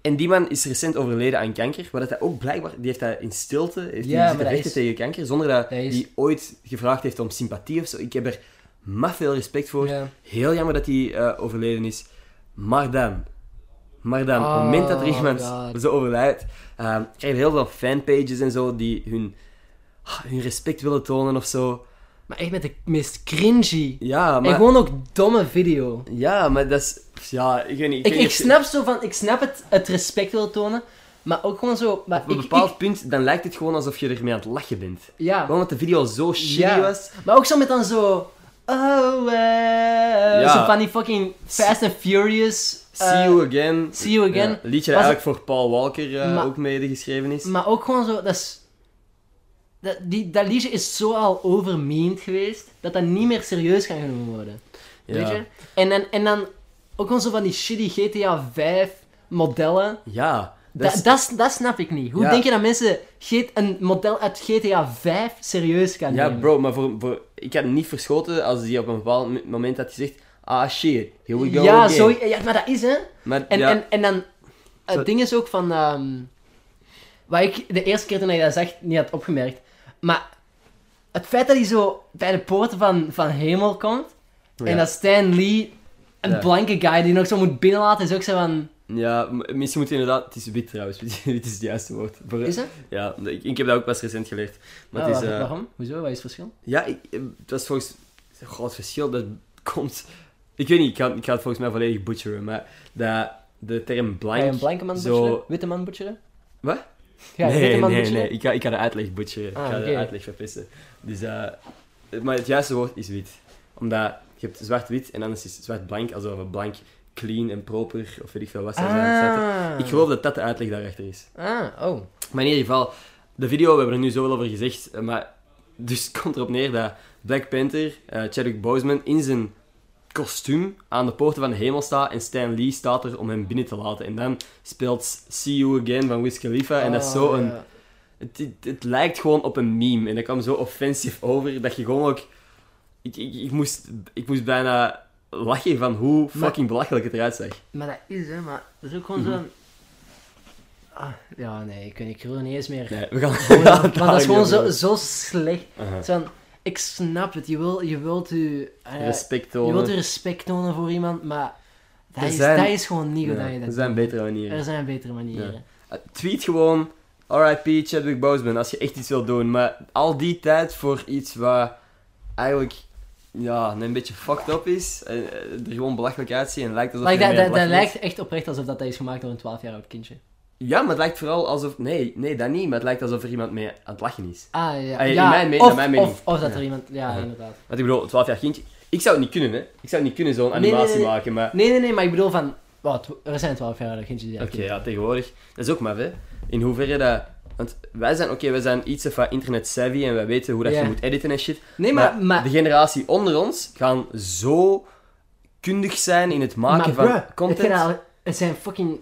En die man is recent overleden aan kanker, maar dat hij ook blijkbaar, die heeft dat in stilte, heeft Ja, maar zitten vechten is- tegen kanker, zonder dat is- hij ooit gevraagd heeft om sympathie of zo. Ik heb er maf veel respect voor. Ja. Heel jammer dat hij eh, overleden is. Maar dan, maar dan, op het Oh, moment dat er iemand God. zo overlijdt, ehm krijg je heel veel fanpages en zo die hun, ah, hun respect willen tonen of zo. Maar echt met de meest cringy. Ja, En maar, gewoon ook domme video. ja, maar dat is... Ja, ik weet niet. Ik, ik snap zo van, ik snap het, het respect willen tonen, maar ook gewoon zo. Maar Op een ik, bepaald punt, dan lijkt het gewoon alsof je ermee aan het lachen bent. ja. Gewoon omdat de video zo shitty Ja. was. Maar ook zo met dan zo. Oh, eh, Ja. zo van die fucking Fast and Furious. eh, See you again. See you again. Ja, liedje dat eigenlijk voor Paul Walker eh, Maar- ook mede geschreven is. Maar ook gewoon zo, dat is... Dat, die, dat liedje is zo al overmeend geweest, dat dat niet meer serieus kan genomen worden. Weet je? En dan, en dan ook gewoon zo van die shitty GTA 5 modellen. Ja, dat Dat, is- dat, dat snap ik niet. Hoe Ja. denk je dat mensen een model uit GTA 5 serieus kan Ja, nemen? bro, maar voor, voor, ik had niet verschoten als die op een bepaald mo- moment had gezegd: Ah shit, here we go. ja, again. zo, ja, maar dat is hè. Maar En, ja, en, en dan, het Zo- ding is ook van, ehm, wat ik de eerste keer toen ik dat zag niet had opgemerkt, maar het feit dat hij zo bij de poorten van, van hemel komt, Ja. en dat Stan Lee, een Ja. blanke guy die nog zo moet binnenlaten, is ook zo van, ja, misschien moet je inderdaad. Het is wit trouwens, wit is het juiste woord. Voor, is het? Ja, ik, ik heb dat ook pas recent geleerd. Maar Ah, het is, waar- eh, waarom? Hoezo? Wat is het verschil? ja, ik, eh, het was volgens. Goh, het verschil dat komt. Ik weet niet, ik ga, ik ga het volgens mij volledig butcheren, maar dat de term Ga blank. je een blanke man zo- butcheren? Witte man butcheren? Wat? Ga een nee, witte man nee, butcheren? nee, ik ga, ik ga de uitleg butcheren. Ah, ik ga de uitleg verpissen. Dus, eh, maar het juiste woord is wit. Omdat je hebt zwart-wit en anders is zwart-blank, alsof een blank clean en proper, of weet ik veel wat zijn. je? Ah. Ik geloof dat dat de uitleg daarachter is. Ah, oh. Maar in ieder geval, de video, we hebben er nu zoveel over gezegd, eh, maar dus het komt erop neer dat Black Panther, eh, Chadwick Boseman, in zijn kostuum aan de poorten van de hemel staat en Stan Lee staat er om hem binnen te laten. En dan speelt See You Again van Wiz Khalifa en dat is zo Ah, een... Het, het, het lijkt gewoon op een meme en dat kwam zo offensief over dat je gewoon ook... Ik, ik, ik, moest, ik moest bijna lachen van hoe Maar- fucking belachelijk het eruit zag. Maar dat is, hè, maar dat is ook gewoon Mhm. zo'n... Ah, ja, nee, ik, ik wil niet eens meer... Nee, we gaan... Gewoon- we gaan want het dat is gewoon niet zo, over zo slecht. Aha. Ik snap het, je, wil, je wilt je... eh, Respect je tonen. wilt je respect tonen voor iemand, maar dat, Er is, zijn- dat is gewoon niet hoe Ja, dat je dat er zijn doet. betere manieren. Er zijn betere manieren. Uh, Tweet gewoon RIP Chadwick Boseman als je echt iets wil doen. Maar al die tijd voor iets wat eigenlijk ja, een beetje fucked up is. En eh, er gewoon belachelijk uitziet en lijkt alsof Like, dat, lijkt echt oprecht alsof dat, dat is gemaakt door een 12 jaar oud kindje. Ja, maar het lijkt vooral alsof... Nee, nee, dat niet. Maar het lijkt alsof er iemand mee aan het lachen is. Ah, ja. In ja mijn me- of, naar mijn mening. Of, of dat Ja. er iemand... Ja, Ja. inderdaad. Want ik bedoel, 12 jaar kindje... Ik zou het niet kunnen, hè. Ik zou het niet kunnen, zo'n nee, animatie nee, nee. maken, maar... Nee, nee, nee, maar ik bedoel van... Wat, er zijn 12 jaar kindjes die Oké, ja, tegenwoordig. Dat is ook maar, hè. In hoeverre dat... Want wij zijn, oké, wij zijn iets wat internet savvy en wij weten hoe dat je moet editen en shit. Nee, maar... Maar, maar de generatie onder ons gaan zo kundig zijn in het maken maar van bruh, content. dat al- er zijn fucking...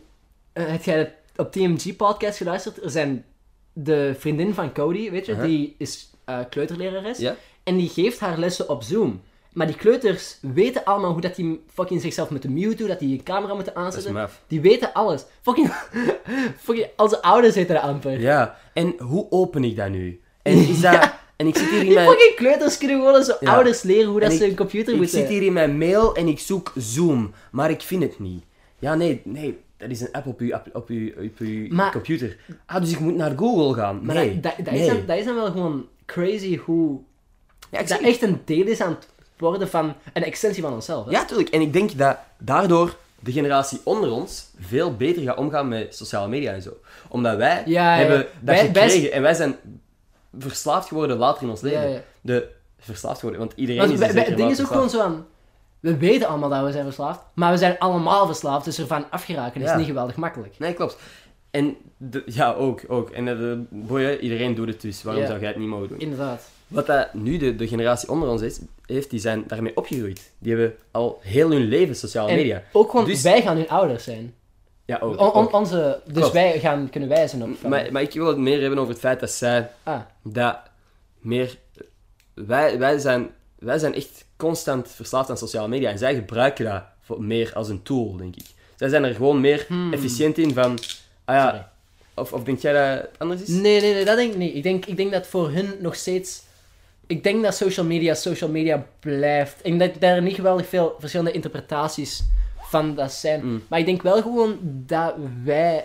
eh, heb jij het op TMG-podcast geluisterd? Er zijn de vriendin van Cody, weet je, die is eh, kleuterlerares. En die geeft haar lessen op Zoom. Maar die kleuters weten allemaal hoe dat die fucking zichzelf moeten muten, dat die je camera moeten aanzetten. Die weten alles. Fucking, fucking onze ouders weten dat amper. Ja, en hoe open ik dat nu? En is dat... En ik zit hier in Die mijn... fucking kleuters kunnen gewoon zo Ja. ouders leren hoe dat En ze ik- een computer Ik moeten... zit hier in mijn mail en ik zoek Zoom, maar ik vind het niet. Ja, nee, nee, dat is een app op uw, op uw, op uw Maar- computer. Ah, dus ik moet naar Google gaan. Maar Nee, dat, dat, dat nee. is dan, dat is dan wel gewoon crazy hoe... Ja, ik dat echt een deel is aan het worden van een extensie van onszelf. Hè? Ja, tuurlijk. En ik denk dat daardoor de generatie onder ons veel beter gaat omgaan met sociale media en zo. Omdat wij Ja, ja. hebben dat Wij- wij- gekregen en wij zijn verslaafd geworden later in ons leven. Ja. De verslaafd geworden, want iedereen Want is er zeker het ding is ook gewoon zo aan... We weten allemaal dat we zijn verslaafd, maar we zijn allemaal verslaafd, dus ervan afgeraken is niet geweldig makkelijk. Nee, klopt. En de, ja, ook, ook. En de, de, iedereen doet het dus. Waarom Ja. zou jij het niet mogen doen? Inderdaad. Wat dat nu de, de generatie onder ons is, heeft, die zijn daarmee opgegroeid. Die hebben al heel hun leven sociale En media. ook gewoon, Dus- wij gaan hun ouders zijn. Ja, ook. On- on- ook. onze, dus Klopt. wij gaan kunnen wijzen op... van- Maar, maar ik wil het meer hebben over het feit dat zij ah, dat meer... Wij, wij, zijn, wij zijn echt constant verslaafd aan sociale media. En zij gebruiken dat voor, meer als een tool, denk ik. Zij zijn er gewoon meer efficiënt in van... Ah ja, Sorry. of, of denk jij dat het anders is? Nee, nee, nee, dat denk ik niet. Ik denk, ik denk dat voor hun nog steeds... Ik denk dat social media social media blijft. Denk dat daar niet geweldig veel verschillende interpretaties van dat zijn. Mm. Maar ik denk wel gewoon dat wij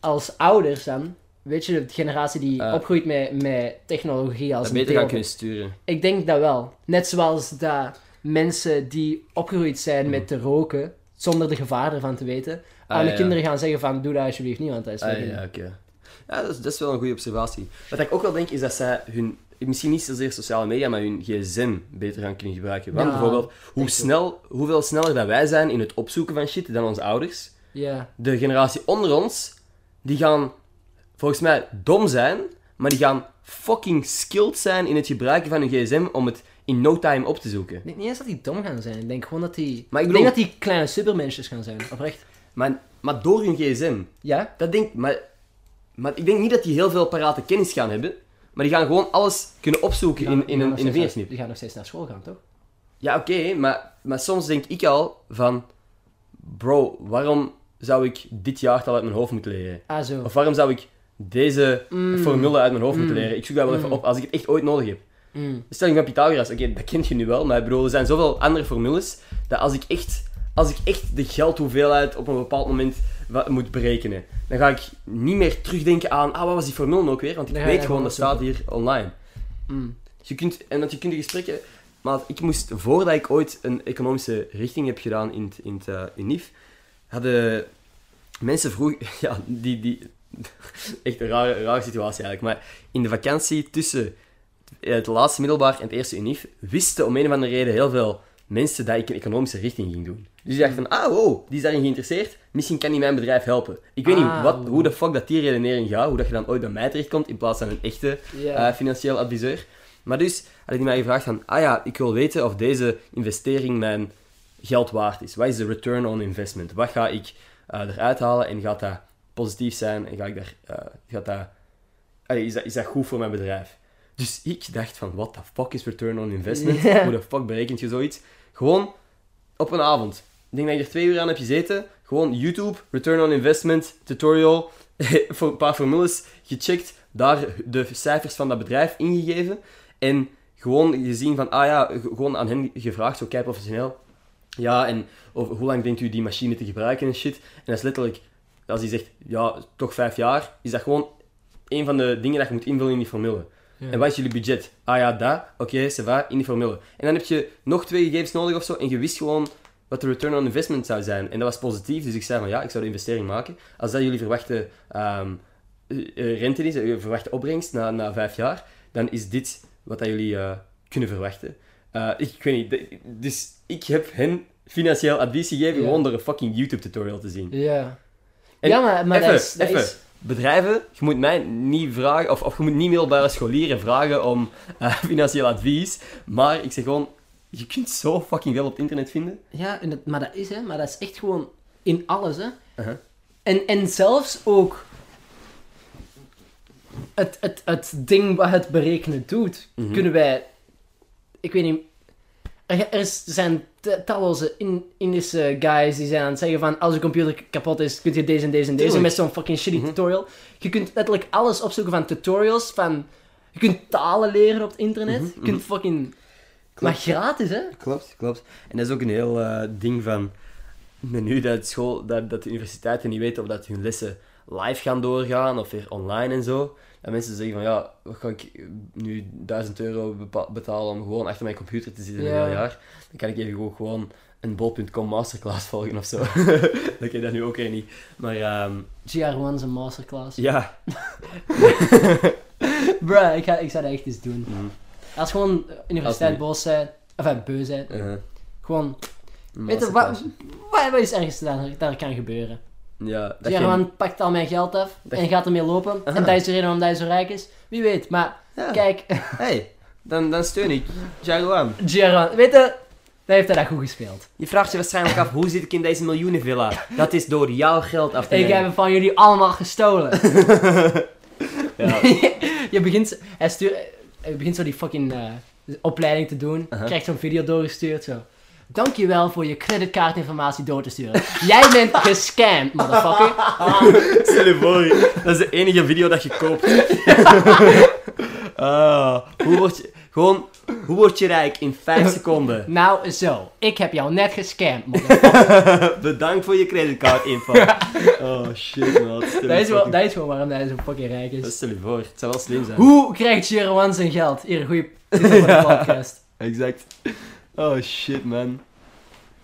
als ouders dan... Weet je, de generatie die Ah. opgroeit met, met technologie als Dat beter gaan kunnen sturen. Ik denk dat wel. Net zoals dat mensen die opgegroeid zijn met te roken, zonder de gevaren ervan te weten, aan de ja. kinderen gaan zeggen van, doe dat alsjeblieft niet, want dat is Ah, ja, oké. Ja, dat is, dat is wel een goede observatie. Wat ik ook wel denk, is dat zij hun... Misschien niet zozeer sociale media, maar hun gsm beter gaan kunnen gebruiken. Want Ja, bijvoorbeeld, hoe snel, hoeveel sneller dat wij zijn in het opzoeken van shit dan onze ouders. Ja. De generatie onder ons, die gaan volgens mij dom zijn, maar die gaan fucking skilled zijn in het gebruiken van hun gsm om het in no time op te zoeken. Ik denk niet eens dat die dom gaan zijn. Ik denk gewoon dat die... Maar ik ik denk dat die kleine supermensjes gaan zijn, oprecht. Maar, maar door hun gsm, Ja? Dat denk maar, maar ik denk niet dat die heel veel parate kennis gaan hebben, maar die gaan gewoon alles kunnen opzoeken in, in, een, in een vingersnip. Die gaan nog steeds naar school gaan, toch? Ja, oké, maar, maar soms denk ik al van, bro, waarom zou ik dit jaartal uit mijn hoofd moeten leren? Ah, zo. Of waarom zou ik deze Mm. formule uit mijn hoofd moeten Mm. leren? Ik zoek dat wel even Mm. op als ik het echt ooit nodig heb. Mm. De stelling van Pythagoras, oké, dat kent je nu wel, maar ik bedoel, er zijn zoveel andere formules dat als ik echt, als ik echt de geldhoeveelheid op een bepaald moment moet berekenen, dan ga ik niet meer terugdenken aan, ah, wat was die formule ook weer? Want ik weet gewoon, dat staat hier online. Mm. Je kunt, en dat je kunt de gesprekken... Maar ik moest, voordat ik ooit een economische richting heb gedaan in, het- in, het, eh, in NIF, hadden mensen vroeg... Ja, die... die echt een rare, rare situatie eigenlijk. Maar in de vakantie tussen het laatste middelbaar en het eerste UNIF, wisten om een of andere reden heel veel mensen dat ik een economische richting ging doen. Dus die dachten van, ah wow, die is daarin geïnteresseerd, misschien kan die mijn bedrijf helpen. Ik weet Ah, niet wat, wow. hoe de fuck dat die redenering gaat, hoe dat je dan ooit bij mij terechtkomt in plaats van een echte eh, financieel adviseur. Maar dus had hij mij gevraagd van, ah ja, ik wil weten of deze investering mijn geld waard is. Wat is de return on investment? Wat ga ik eh, eruit halen en gaat dat positief zijn en ga ik daar, eh, gaat dat, allee, is, dat, is dat goed voor mijn bedrijf? Dus ik dacht van, what the fuck is return on investment? Hoe de fuck berekent je zoiets? Gewoon op een avond. Ik denk dat ik er twee uur aan heb gezeten. Gewoon YouTube, return on investment, tutorial, voor een paar formules gecheckt, daar de cijfers van dat bedrijf ingegeven en gewoon gezien van, ah ja, gewoon aan hen gevraagd, zo kei professioneel. Ja, en over hoe lang denkt u die machine te gebruiken en shit. En dat is letterlijk, als hij zegt, ja, toch vijf jaar, is dat gewoon een van de dingen dat je moet invullen in die formule. Ja. En wat is jullie budget? Ah ja, dat. Oké, ça va, in die formule. En dan heb je nog twee gegevens nodig of zo, en je wist gewoon wat de return on investment zou zijn. En dat was positief, dus ik zei van ja, ik zou de investering maken. Als dat jullie verwachte ehm, eh, eh, rente is, je verwachte opbrengst na, na vijf jaar, dan is dit wat dat jullie eh, kunnen verwachten. Eh, ik, ik weet niet, dus ik heb hen financieel advies gegeven Ja. gewoon door een fucking YouTube-tutorial te zien. Ja. Ja, maar, maar even, dat is... Dat even. is Bedrijven, je moet mij niet vragen, of, of je moet niet middelbare scholieren vragen om eh, financieel advies, maar ik zeg gewoon, je kunt zo fucking veel op het internet vinden. ja, en dat, maar dat is, hè. Maar dat is echt gewoon in alles, hè. Uh-huh. En, en zelfs ook het, het, het ding wat het berekenen doet, Mhm. kunnen wij... Ik weet niet... Er, zijn talloze in, Indische guys die zijn aan het zeggen van als je computer kapot is, kun je deze en deze en deze met zo'n fucking shitty Mhm. tutorial. Je kunt letterlijk alles opzoeken van tutorials, van Je kunt talen leren op het internet. Mhm, Je kunt fucking... Maar gratis, hè? Klopt, klopt. En dat is ook een heel eh, ding van... Nu dat, school, dat, dat de universiteiten niet weten of dat hun lessen live gaan doorgaan of weer online en zo. Dat mensen zeggen van, ja, wat ga ik nu 1000 euro betalen om gewoon achter mijn computer te zitten Ja. een heel jaar? Dan kan ik even gewoon, gewoon een bol.com masterclass volgen of zo. dat kan dat nu ook weer niet. Maar ehm, GR1 is een masterclass. ja, Bruh, ik, ga, ik zou dat echt eens doen. Als gewoon universiteit boos zijn, of eh, beu zijn, eh, gewoon... Weet je, wat, wat, wat is ergens daar, daar kan gebeuren? Ja, dat GR1 pakt al mijn geld af Dat en gaat ermee lopen. Aha. En dat is de reden waarom hij zo rijk is. Wie weet, maar Ja. kijk, hey, dan, dan steun ik Jaguar. GR1, weet je, daar heeft hij dat goed gespeeld. Je vraagt je waarschijnlijk af, hoe zit ik in deze miljoenenvilla? Dat is door jouw geld af te Ik nemen. heb hem van jullie allemaal gestolen. Ja. je begint, hij, stuurt, hij begint zo die fucking eh, opleiding te doen. Aha. Krijgt zo'n video doorgestuurd zo. Dankjewel voor je creditkaartinformatie door te sturen. Jij bent gescamd, motherfucker. Stel je voor, dat is de enige video dat je koopt. Ah, hoe word je, gewoon, hoe word je rijk in 5 seconden? Nou, zo. Ik heb jou net gescamd, motherfucker. Bedankt voor je creditcardinfo. Oh shit, man. Dat, is wel, dat is gewoon waarom hij zo fucking rijk is. Stel je voor, het zou wel slim zijn. Hoe krijgt Jeroen zijn geld? Hier, een goede podcast. Exact. Oh shit, man.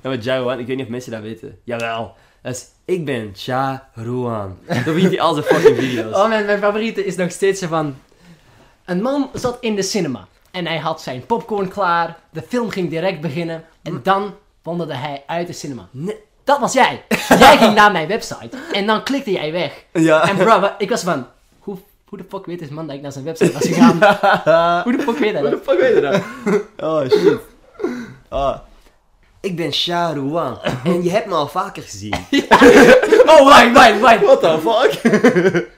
Ja, maar Jaruan, ik weet niet of mensen dat weten. Jawel. Dat is, ik ben Jaruan. Dan begint hij al zijn fucking video's. Oh, mijn, mijn favoriete is nog steeds zo van... Een man zat in de cinema. En hij had zijn popcorn klaar. De film ging direct beginnen. En dan wandelde hij uit de cinema. Nee. Dat was jij. Jij ging naar mijn website. En dan klikte jij weg. Ja. En bro, ik was van... Hoe, hoe de fuck weet deze man dat ik naar zijn website was gegaan? hoe de fuck weet hij Hoe dat? de fuck weet je dat? Oh shit. Ah. Ik ben Sharuan. En je hebt me al vaker gezien. Oh, wacht, wacht, wacht. What the fuck?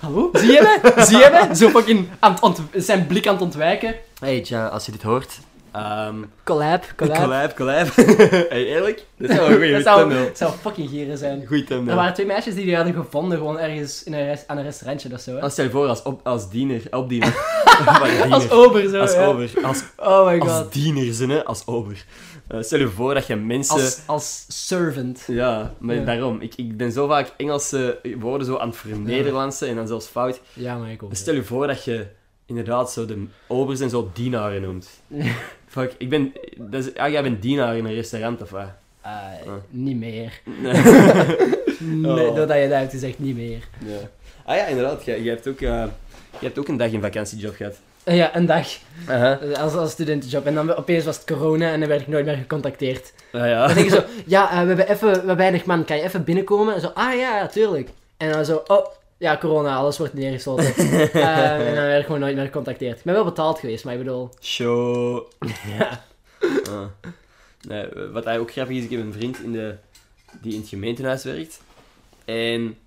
Hallo? Zie je me? Zie je me? Zo fucking aan zijn blik aan het ontwijken. Hey Ja, als je dit hoort. ehm Collab, collab. collab, collab. hey, eerlijk? Dat zou een goede Dat zou, thumbnail. dat zou fucking gieren zijn. Goeie Er thumbnail. waren twee meisjes die die hadden gevonden, gewoon ergens in een res- aan een restaurantje of zo. Hè? Stel je voor als, op, als diener, opdiener. Als ober zo. Als ja. ober. Als, Oh my god. als diener, zin, hè. Als ober. Eh, stel je voor dat je mensen... Als, als servant. Ja, maar Ja. daarom. Ik, ik ben zo vaak Engelse woorden zo aan het vernederlandsen en dan zelfs fout. Ja, maar ik ook. Stel je voor dat je inderdaad zo de obers en zo dienaren noemt. Fuck, ik ben... Dat is, ah, jij bent dienaar in een restaurant of wat? Eh, Ah. Niet meer. Nee. Nee, Oh. doordat je dat hebt gezegd, niet meer. ja. Ah ja, inderdaad. Je, hebt ook, eh, je hebt ook een dag in vakantiejob gehad. Eh, Ja, een dag. Als, als studentenjob. En dan opeens was het corona en dan werd ik nooit meer gecontacteerd. Ah ja. Dan denk je zo, ja, eh, we hebben even weinig man, kan je even binnenkomen? En zo, ah ja, ja, tuurlijk. En dan zo, oh, ja, corona, alles wordt neergesloten. Eh, en dan werd ik gewoon nooit meer gecontacteerd. Ik ben wel betaald geweest, maar ik bedoel, Show. ja. Ah. Nee, wat hij ook grappig is, ik heb een vriend in de, die in het gemeentehuis werkt. En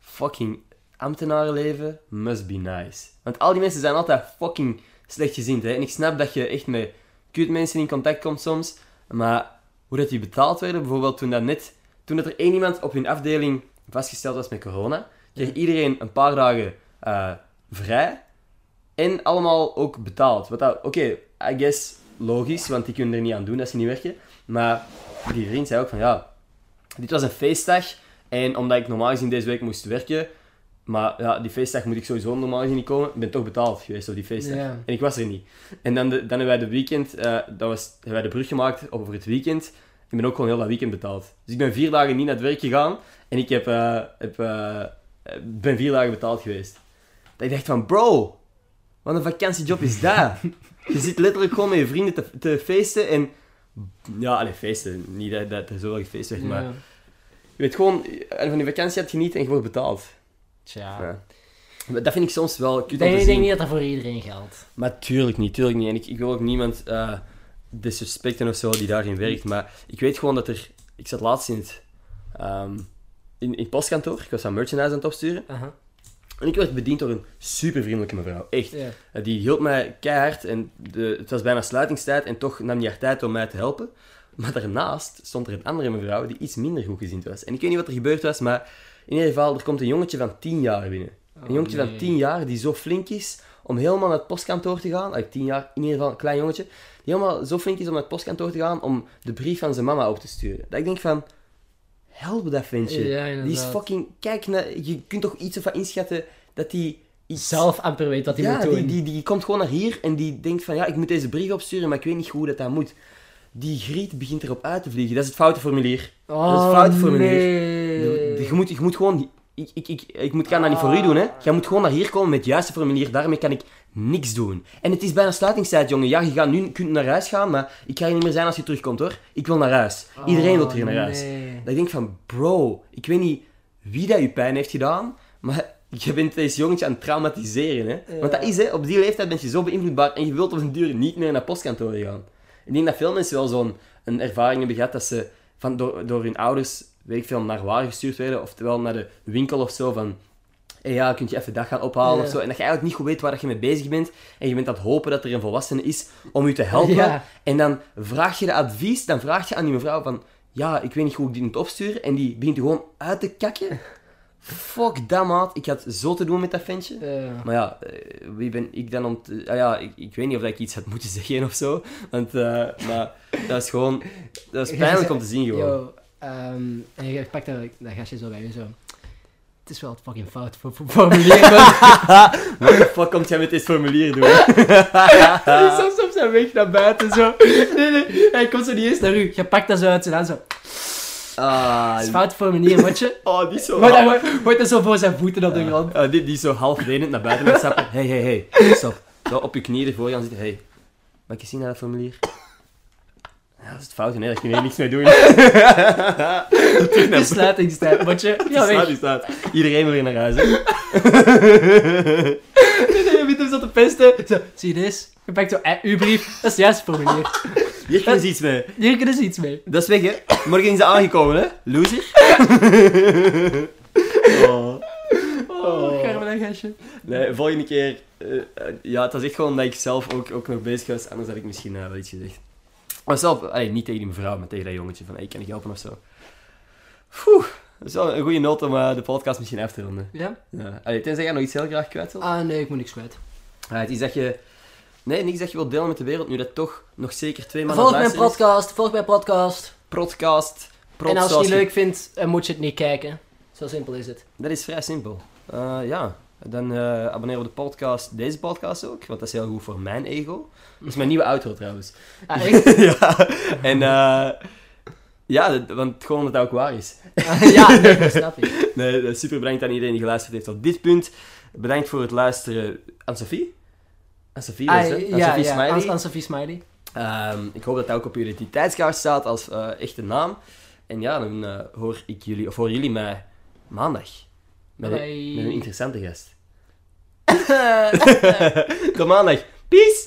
fucking ambtenarenleven must be nice. Want al die mensen zijn altijd fucking slecht gezind. Hè? En ik snap dat je echt met kut mensen in contact komt soms. Maar hoe dat die betaald werden, bijvoorbeeld toen dat net... Toen dat er één iemand op hun afdeling vastgesteld was met corona, kreeg iedereen een paar dagen eh, vrij. En allemaal ook betaald. Wat dat, oké, I guess logisch, want die kunnen er niet aan doen dat ze niet werken. Maar die vriend zei ook van, ja, dit was een feestdag. En omdat ik normaal gezien deze week moest werken, maar ja, die feestdag moet ik sowieso normaal gezien niet komen, ik ben toch betaald geweest op die feestdag. Ja. En ik was er niet. En dan, de, dan hebben wij de weekend, eh, dat was, hebben wij de brug gemaakt over het weekend. Ik ben ook gewoon heel dat weekend betaald. Dus ik ben vier dagen niet naar het werk gegaan en ik heb, eh, heb, eh, ben vier dagen betaald geweest. Dat ik dacht van, bro, wat een vakantiejob is dat? je zit letterlijk gewoon met je vrienden te, te feesten en... Ja, alleen feesten. Niet dat, dat er zoveel gefeest werd, maar... Je weet gewoon, en van die vakantie had genieten en je wordt betaald. Tja. Ja. Maar Dat vind ik soms wel kut Ik om denk, te ik denk niet dat dat voor iedereen geldt. Maar tuurlijk niet, tuurlijk niet. En ik, ik wil ook niemand eh disrespecten of zo die daarin werkt. Maar ik weet gewoon dat er... Ik zat laatst in het... ehm, in, in het postkantoor. Ik was aan merchandise aan het opsturen. Aha. En ik werd bediend door een super vriendelijke mevrouw. Echt. Ja. Eh, Die hielp mij keihard en de, het was bijna sluitingstijd en toch nam die haar tijd om mij te helpen. Maar daarnaast stond er een andere mevrouw die iets minder goed gezind was. En ik weet niet wat er gebeurd was, maar in ieder geval, er komt een jongetje van 10 jaar binnen. Een Oh, jongetje nee. van 10 jaar die zo flink is om helemaal naar het postkantoor te gaan. Like tien jaar, in ieder geval een klein jongetje. Die helemaal zo flink is om naar het postkantoor te gaan om de brief van zijn mama op te sturen. Dat ik denk van, help dat ventje. Ja, die is fucking, kijk, naar, je kunt toch iets ervan inschatten dat die iets... Zelf amper weet wat hij ja, moet doen. die, die, die komt gewoon naar hier en die denkt van, ja, ik moet deze brief opsturen, maar ik weet niet hoe dat dat moet. Die griet begint erop uit te vliegen. Dat is het foute formulier. oh, dat is fout voor me nee. Je, moet, je moet gewoon... Ik, ik, ik, ik moet, kan dat niet voor u doen, hè. Jij moet gewoon naar hier komen met het juiste formulier. Daarmee kan ik niks doen. En het is bijna sluitingstijd, jongen. Ja, je gaat nu, kunt naar huis gaan, maar ik ga hier niet meer zijn als je terugkomt, hoor. Ik wil naar huis. Iedereen wil hier naar huis. Oh, nee. Dat ik denk van, bro, ik weet niet wie dat je pijn heeft gedaan, maar je bent deze jongetje aan het traumatiseren, hè. Ja. Want dat is, hè, op die leeftijd ben je zo beïnvloedbaar en je wilt op een duur niet meer naar postkantoor gaan. Ik denk dat veel mensen wel zo'n een ervaring hebben gehad dat ze van, door, door hun ouders, weet ik veel, naar waar gestuurd werden, oftewel naar de winkel of zo, van... Hey, ja, kun je even dat gaan ophalen Ja. of zo. En dat je eigenlijk niet goed weet waar dat je mee bezig bent. En je bent aan het hopen dat er een volwassene is om je te helpen. Ja. En dan vraag je de advies, dan vraag je aan die mevrouw van... Ja, ik weet niet hoe ik die moet opsturen. En die begint gewoon uit te kakken. Fuck dat, maat. Ik had zo te doen met dat ventje. Maar ja, eh, wie ben ik dan om te... ah ja, ik, ik weet niet of ik iets had moeten zeggen of zo. Want, eh, maar dat is gewoon... Dat is pijnlijk om te zien, gewoon. Yo, ehm, en je pakt dat, dat gastje zo bij je zo. Het is wel het fucking fout voor, voor formulier, the fuck komt jij met dit formulier doen? Soms op zijn weg naar buiten zo. Nee, nee, hij komt zo niet eens naar u. Je pakt dat zo uit zijn hand zo. Ah, Het is fout formulier, matje. oh, die is zo... Gooit hij zo voor zijn voeten op de grond. Ah, die, die zo half lenend naar buiten met stappen. Hey, hey, hey. Stop. Zo op je knieën ervoor gaan zitten. Hey, mag ik eens zien naar dat formulier? Ja, dat is het fout, nee. Daar kun je niks mee doen. Is sluitingstijd, matje. Ja, weg. die staat. Iedereen wil hier naar huis, hè. Nee, nee, je bent hem zo te pesten. Zo, zie je deze? Je pakt zo, eh, uw brief. Dat is het juiste formulier. Hier kunnen ze iets mee. Hier kunnen ze iets mee. Dat is weg, hè. Morgen is ze aangekomen, hè. Loser. oh. Oh, maar een gastje. Nee, volgende keer... eh, eh, ja, het was echt gewoon dat ik zelf ook, ook nog bezig was. Anders had ik misschien eh, wel iets gezegd. Maar zelf, allee, niet tegen die mevrouw, maar tegen dat jongetje. Van, hey, kan ik helpen of zo. Oeh, dat is wel een goede noot om eh, de podcast misschien af te ronden. Ja? Ja. Allee, tenzij jij nog iets heel graag kwijt. Ah, nee, ik moet niks kwijt. Ah, het is dat je... Nee, niks dat je wilt delen met de wereld, nu dat toch nog zeker twee maanden Volg mijn luisteren is. podcast, volg mijn podcast. Podcast. Prot, en als je zoals het niet leuk vindt, eh, moet je het niet kijken. Zo simpel is het. Dat is vrij simpel. Eh, ja, dan eh abonneer op de podcast, deze podcast ook, want dat is heel goed voor mijn ego. Dat is mijn nieuwe outro trouwens. Ah, echt? ja, en eh ja, dat- want gewoon dat het ook waar is. Ja, nee, dat snap ik. Nee, eh, super bedankt aan iedereen die geluisterd heeft tot dit punt. Bedankt voor het luisteren aan Sophie. Sophie, was Ah? Aan ja, Sophie ja, Smiley. aan, aan Sophie Smiley. Ehm, ik hoop dat dat ook op jullie identiteitskaart staat als eh, echte naam. En ja, dan eh, hoor ik jullie, of horen jullie mij maandag. Met, een, Bye. met een interessante gast. Tot maandag. Peace!